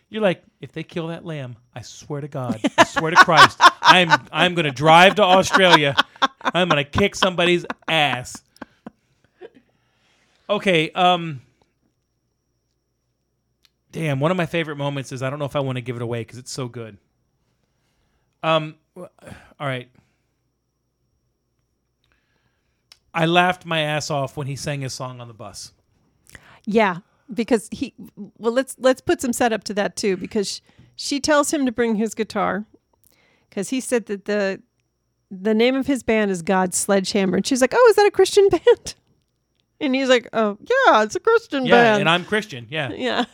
You're like, if they kill that lamb, I swear to God, I swear to Christ, I'm I'm gonna drive to Australia. I'm gonna kick somebody's ass. Okay. Um. Damn. One of my favorite moments is I don't know if I want to give it away because it's so good. Um. All right. I laughed my ass off when he sang his song on the bus. Yeah, because he. Well, let's let's put some setup to that too, because she tells him to bring his guitar, because he said that the the name of his band is God's Sledgehammer, and she's like, "Oh, is that a Christian band?" And he's like, "Oh, yeah, it's a Christian Yeah, band." and I'm Christian. Yeah. yeah,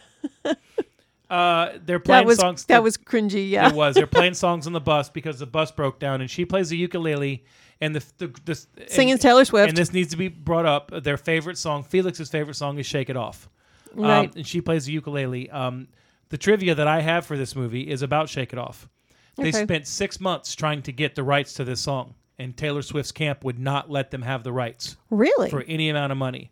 Uh, they're playing that was songs. that was cringy. Yeah, It was. They're playing songs on the bus because the bus broke down, and she plays the ukulele and the the, the singing and, Taylor Swift. And this needs to be brought up. Their favorite song, Felix's favorite song, is "Shake It Off." Um, and she plays the ukulele. Um, the trivia that I have for this movie is about "Shake It Off." They Okay. spent six months trying to get the rights to this song, and Taylor Swift's camp would not let them have the rights really? for any amount of money.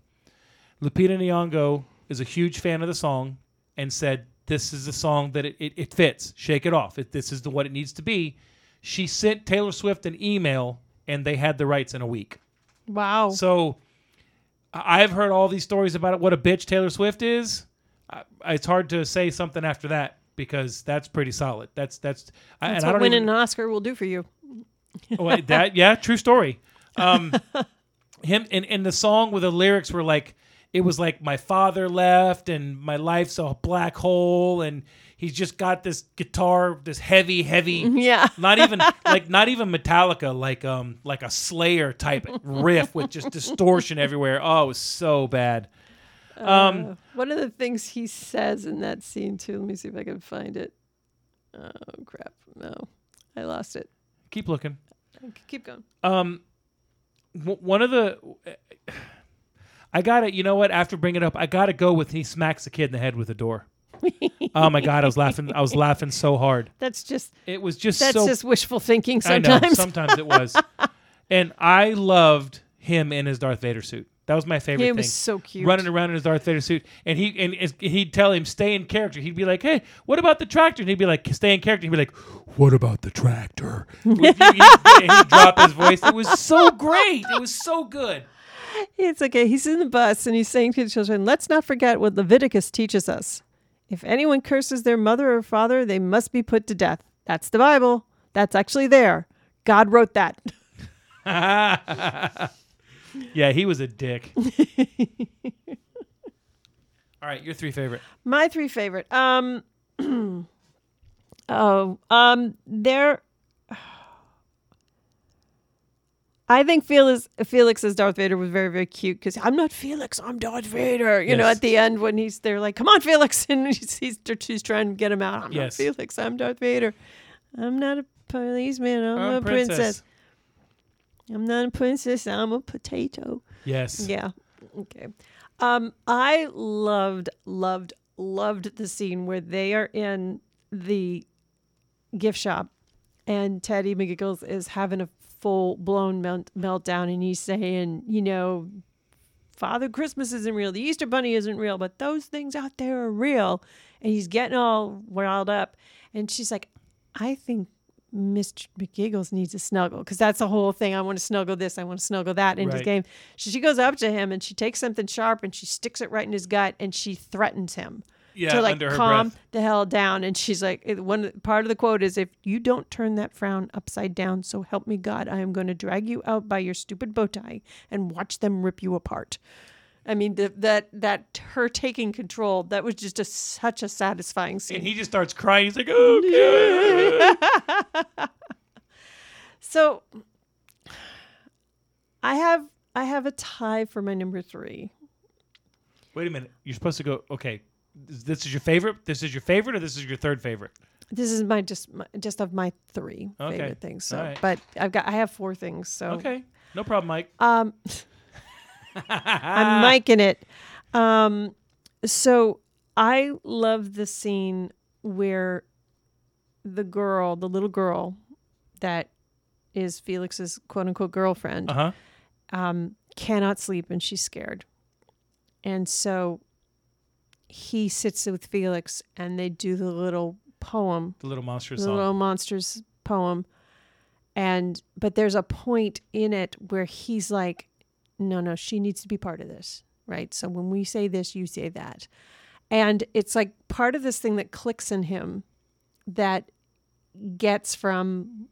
Lupita Nyong'o is a huge fan of the song and said, "This is the song that it, it, it fits. Shake it off. It, this is the what it needs to be." She sent Taylor Swift an email, and they had the rights in a week. wow. So I- I've heard all these stories about it, what a bitch Taylor Swift is. I, it's hard to say something after that because that's pretty solid. That's that's, I- That's and I what don't winning even, an Oscar will do for you. well, that yeah, true story. Um, him and, and the song with the lyrics were like, it was like my father left and my life's a black hole and he's just got this guitar, this heavy, heavy, Yeah. not even like not even Metallica, like um like a Slayer type riff with just distortion everywhere. Oh, it was so bad. Um, Uh, one of the things he says in that scene too. Let me see if I can find it. Oh crap! No, I lost it. keep looking. Keep going. Um, w- one of the, I got to You know what? After bringing it up, I got to go with he smacks the kid in the head with a door. oh my god, I was laughing. I was laughing so hard. That's just It was just that's so. just wishful thinking. I know. Sometimes. Sometimes it was, and I loved him in his Darth Vader suit. That was my favorite He thing. was so cute. running around in his Darth Vader suit, and he and he'd tell him stay in character. He'd be like, "Hey, what about the tractor?" And he'd be like, "Stay in character." He'd be like, "What about the tractor?" He'd- he'd- he'd drop his voice. It was so great. It was so good. It's okay. He's in the bus and he's saying to the children, let's not forget what Leviticus teaches us. If anyone curses their mother or father, they must be put to death. That's the Bible. That's actually there. God wrote that. yeah, he was a dick. All right, your three favorite. My three favorite. Um Oh, um there I think Felix Felix as Darth Vader was very very cute because I'm not Felix, I'm Darth Vader. You know, at the end when he's there, like, "Come on, Felix," and he's, he's she's trying to get him out. I'm Yes. not Felix, I'm Darth Vader. I'm not a policeman. I'm, I'm a princess. I'm not a princess. I'm a potato. Yes. Yeah. Okay. Um, I loved, loved, loved the scene where they are in the gift shop and Teddy McGiggles is having a full blown melt- meltdown and he's saying, you know, Father Christmas isn't real, the Easter Bunny isn't real, but those things out there are real. And he's getting all riled up. And she's like, I think Mr. McGiggles needs a snuggle because that's the whole thing. I want to snuggle this, I want to snuggle that in his game. So she goes up to him and she takes something sharp and she sticks it right in his gut and she threatens him Yeah, to like calm breath. the hell down. And she's like, one part of the quote is, "If you don't turn that frown upside down, so help me God, I am going to drag you out by your stupid bow tie and watch them rip you apart." I mean, the, that that her taking control that was just a, such a satisfying scene. And he just starts crying. He's like, "Oh, God." so I have I have a tie for my number three. Wait a minute. You're supposed to go. Okay, this is your favorite. This is your favorite, or this is your third favorite. This is my just my, just of my three Okay. favorite things. So, right. but I've got I have four things. So Okay, no problem, Mike. Um, I'm miking it. Um, so I love the scene where the girl, the little girl that is Felix's quote unquote girlfriend, Uh huh. um, cannot sleep and she's scared. And so he sits with Felix and they do the little poem The little monster the song. little monsters poem. And but there's a point in it where he's like no no she needs to be part of this right? So when we say this you say that. And it's like part of this thing that clicks in him that gets from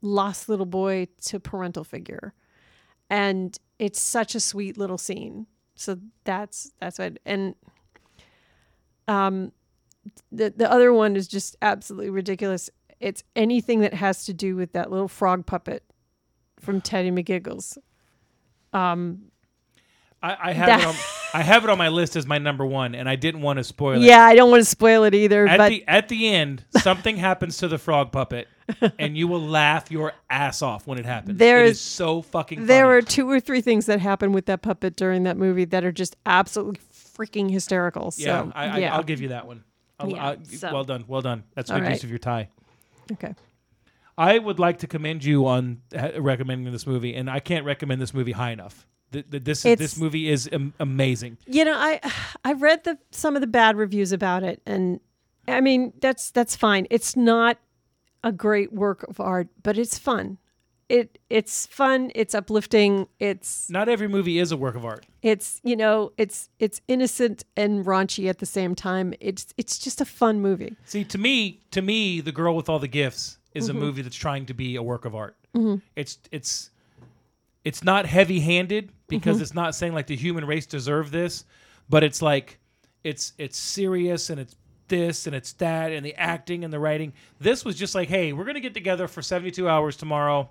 lost little boy to parental figure. And it's such a sweet little scene. So that's that's what and um the the other one is just absolutely ridiculous. It's anything that has to do with that little frog puppet from Teddy McGiggles. Um, I, I have That- it on. I have it on my list as my number one, and I didn't want to spoil it. yeah, I don't want to spoil it either, At but the at the end, something happens to the frog puppet, and you will laugh your ass off when it happens. There it is- so fucking. there funny. are two or three things that happen with that puppet during that movie that are just absolutely freaking hysterical. So Yeah, I, I, yeah, I'll give you that one. Yeah, I'll- so- Well done, well done. That's good right. use of your tie. okay. I would like to commend you on recommending this movie, and I can't recommend this movie high enough. Th- th- this It's- this movie is am- amazing. You know, I I read the some of the bad reviews about it, and I mean that's that's fine. It's not a great work of art, but it's fun. It it's fun. It's uplifting. It's Not every movie is a work of art. it's you know it's it's innocent and raunchy at the same time. It's it's just a fun movie. See, to me, to me, the girl with all the gifts is Mm-hmm. a movie that's trying to be a work of art. It's it's it's not heavy-handed because Mm-hmm. it's not saying like the human race deserve this, but it's like it's it's serious and it's this and it's that and the acting and the writing. This was just like, hey, we're gonna get together for 72 hours tomorrow.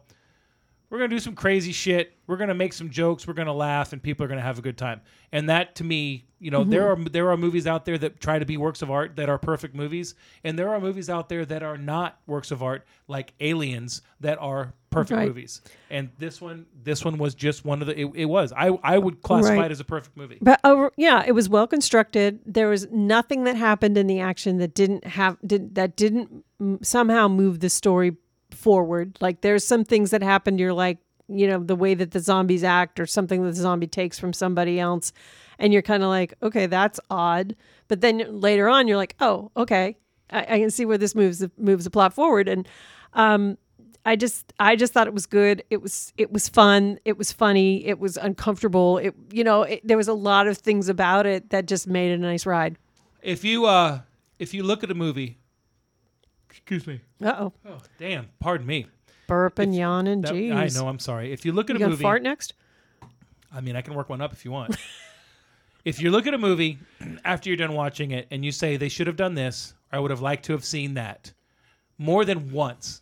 We're gonna do some crazy shit. We're gonna make some jokes. We're gonna laugh, and people are gonna have a good time. And that, to me, you know, there mm-hmm. are there are movies out there that try to be works of art that are perfect movies, and there are movies out there that are not works of art, like Aliens, that are perfect Right. movies. And this one, this one was just one of the. It, it was. I I would classify Right. it as a perfect movie. But over, yeah, it was well constructed. There was nothing that happened in the action that didn't have did that didn't somehow move the story forward. Like there's some things that happened. You're like, you know, the way that the zombies act, or something that the zombie takes from somebody else, and you're kind of like, okay, that's odd. But then later on, you're like, oh, okay, I, I can see where this moves the, moves the plot forward. And um, I just I just thought it was good. It was it was fun. It was funny. It was uncomfortable. It you know it, there was a lot of things about it that just made it a nice ride. If you uh if you look at a movie, excuse me. Uh oh, Oh damn! Pardon me. burp and yawn and That- jeez. I know. I'm sorry. If you look at You a movie, fart next? I mean, I can work one up if you want. if you look at a movie after you're done watching it and you say they should have done this, or I would have liked to have seen that more than once,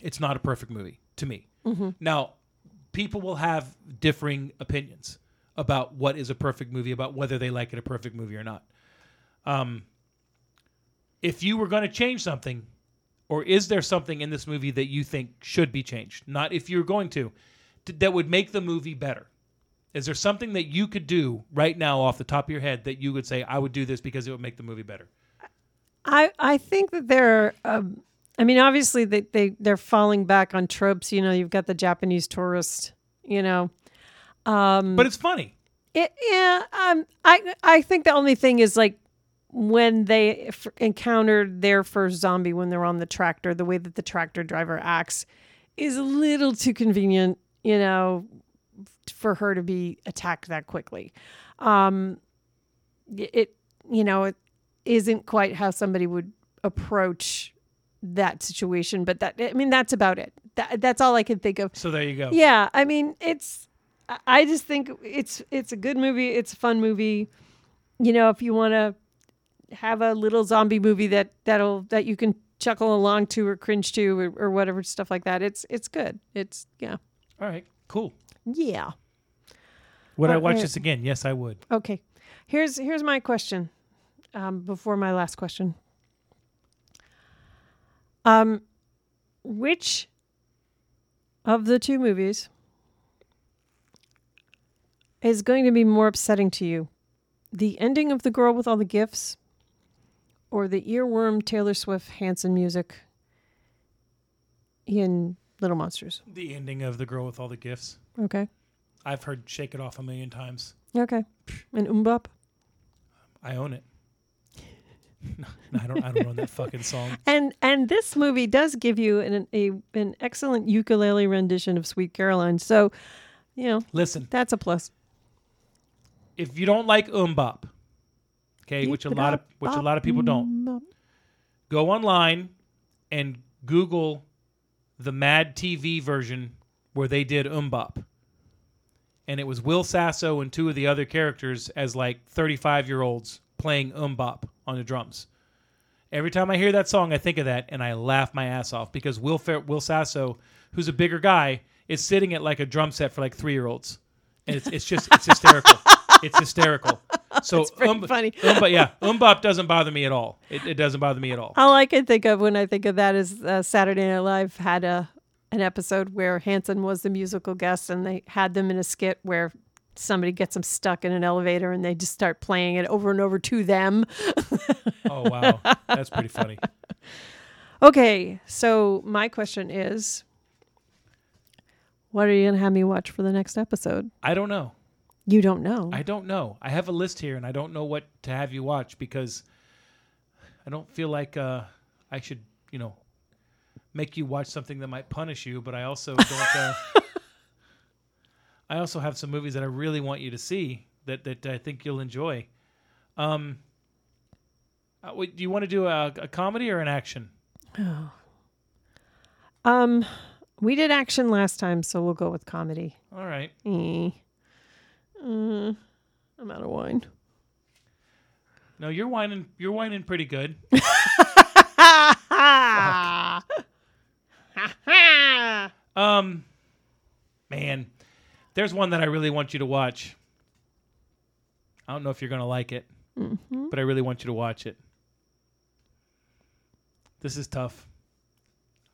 it's not a perfect movie to me. Now, people will have differing opinions about what is a perfect movie, about whether they like it a perfect movie or not. Um, if you were going to change something, or is there something in this movie that you think should be changed? Not if you're going to, that would make the movie better. Is there something that you could do right now off the top of your head that you would say, I would do this because it would make the movie better? I I think that they're. Um, I mean, obviously they they they're falling back on tropes. You know, you've got the Japanese tourist. You know, um, But it's funny. It, yeah, um, I I think the only thing is like when they f- encountered their first zombie when they're on the tractor, the way that the tractor driver acts is a little too convenient, you know, for her to be attacked that quickly. Um, it you know it isn't quite how somebody would approach that situation, but that I mean that's about it. That, that's all I can think of. So there you go. Yeah, I mean, it's. I- I just think it's it's a good movie. It's a fun movie. You know, if you want to have a little zombie movie that that'll that you can chuckle along to or cringe to or, or whatever stuff like that, it's it's good. It's yeah, All right. Cool. yeah. Would I Uh, watch uh, this again? Yes, I would. Okay, here's here's my question. Um, before my last question. Um, which of the two movies is going to be more upsetting to you? The ending of The Girl with All the Gifts or the earworm Taylor Swift Hanson music in Little Monsters? The ending of The Girl with All the Gifts. Okay. I've heard Shake It Off a million times. Okay. And MMMBop? I own it. no, I don't. I don't own that fucking song. And and this movie does give you an a, an excellent ukulele rendition of Sweet Caroline. So, you know, Listen, that's a plus. if you don't like MMMBop, okay, which a lot of which a lot of people don't, go online and Google the Mad TV version where they did MMMBop. And it was Will Sasso and two of the other characters as like 35 year olds playing MMMBop on the drums. Every time I hear that song, I think of that and I laugh my ass off because Will Fer- Will Sasso, who's a bigger guy, is sitting at like a drum set for like three year olds, and it's it's just it's hysterical. it's hysterical. So pretty um, funny. Umba, yeah, MMMBop doesn't bother me at all. It, it doesn't bother me at all. All I can think of when I think of that is uh, Saturday Night Live had a an episode where Hanson was the musical guest, and they had them in a skit where somebody gets them stuck in an elevator, and they just start playing it over and over to them. Oh wow, that's pretty funny. Okay, so my question is, what are you gonna have me watch for the next episode? I don't know. You don't know. I don't know. I have a list here, and I don't know what to have you watch because I don't feel like uh, I should, you know, make you watch something that might punish you. But I also don't. Uh, I also have some movies that I really want you to see that that I think you'll enjoy. Um, uh, wait, do you want to do a, a comedy or an action? um, we did action last time, so we'll go with comedy. All right. Eh. Uh, I'm out of wine. No, you're whining. You're whining pretty good. Um, man, there's one that I really want you to watch. I don't know if you're gonna like it, but I really want you to watch it. This is tough.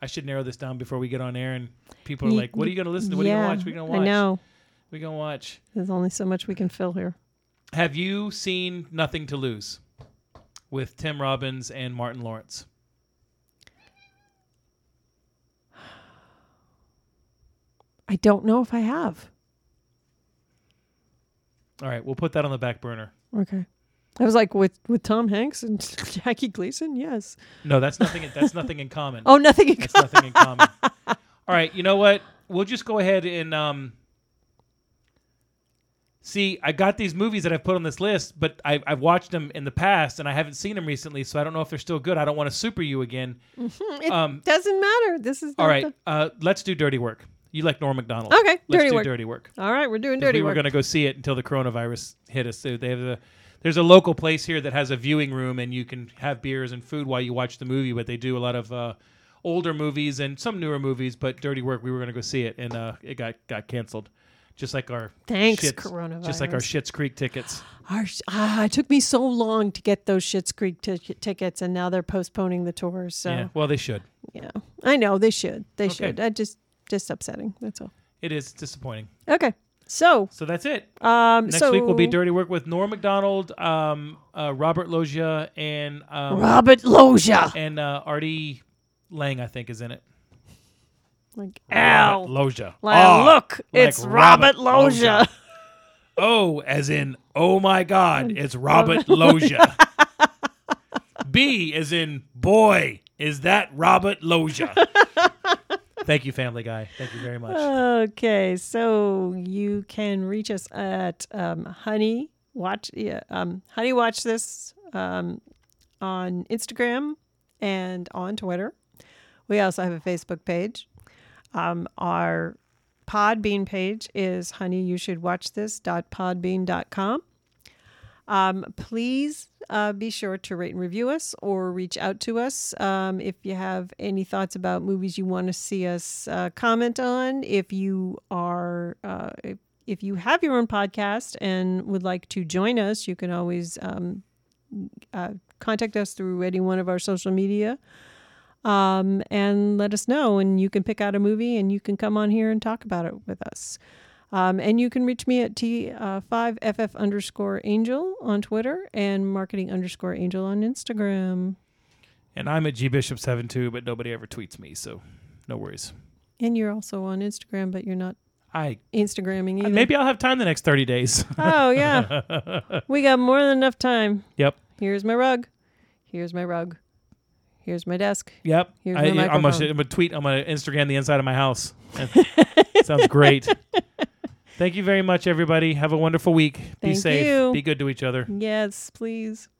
I should narrow this down before we get on air, and people are like, "What are you gonna listen to? What are you gonna watch? What are you gonna watch? I know. You gonna watch?" There's only so much we can fill here. Have you seen Nothing to Lose with Tim Robbins and Martin Lawrence? I don't know if I have. All right, we'll put that on the back burner. Okay. I was like, with with Tom Hanks and Jackie Gleason, yes. No, that's nothing. That's nothing in common. Oh, nothing. In common. That's nothing in common. All right, you know what? We'll just go ahead and um. See, I got these movies that I've put on this list, but I, I've watched them in the past and I haven't seen them recently, so I don't know if they're still good. I don't want to super you again. it Um, doesn't matter. This is All right, the- uh, let's do Dirty Work. You like Norm Macdonald? Okay, let's Dirty do Work. Dirty Work. All right, we're doing dirty work. we were going to go see it until the coronavirus hit us. So They have a, there's a local place here that has a viewing room, and you can have beers and food while you watch the movie. But they do a lot of uh, older movies and some newer movies. But Dirty Work, we were going to go see it, and uh, it got got canceled, just like our Thanks, Schitt's- coronavirus. just like our Schitt's Creek tickets. Our ah, it took me so long to get those Schitt's Creek t- tickets, and now they're postponing the tours. So Yeah, well, they should. Yeah, I know they should. They Okay. should. I just just upsetting. That's all. It is disappointing. Okay, so So that's it. um, Next so week will be Dirty Work with Norm Macdonald, um, uh, Robert Loggia, and um, Robert Loggia. and uh, Artie Lange, I think, is in it. Like Robert Al. Loggia. Like, Ah, look, like it's Robert, Loja. Oh, as in, oh my God, it's Robert Loja. B as in, boy, is that Robert Loja. Thank you, Family Guy. Thank you very much. Okay, so you can reach us at um, Honey Watch yeah, um, Honey Watch This um, on Instagram and on Twitter. We also have a Facebook page. Um, our Podbean page is honey you should watch this podbean.com. Um, please uh, be sure to rate and review us or reach out to us um, if you have any thoughts about movies you want to see us uh, comment on. If you are, uh, if, if you have your own podcast and would like to join us, you can always um, uh, contact us through any one of our social media um, and let us know. And you can pick out a movie and you can come on here and talk about it with us. Um, and you can reach me at T5FF underscore angel on Twitter and marketing underscore angel on Instagram. And I'm at gbishop72, but nobody ever tweets me, so no worries. And you're also on Instagram, but you're not I Instagramming either. maybe I'll have time the next 30 days. Oh, yeah. we got more than enough time. yep. Here's my rug. Here's my rug. Here's my desk. Yep. Here's I, my I'm gonna. I'm gonna tweet. I'm gonna Instagram the inside of my house. Sounds great. Thank you very much, everybody. Have a wonderful week. Be Thank safe. you. Be good to each other. Yes, please.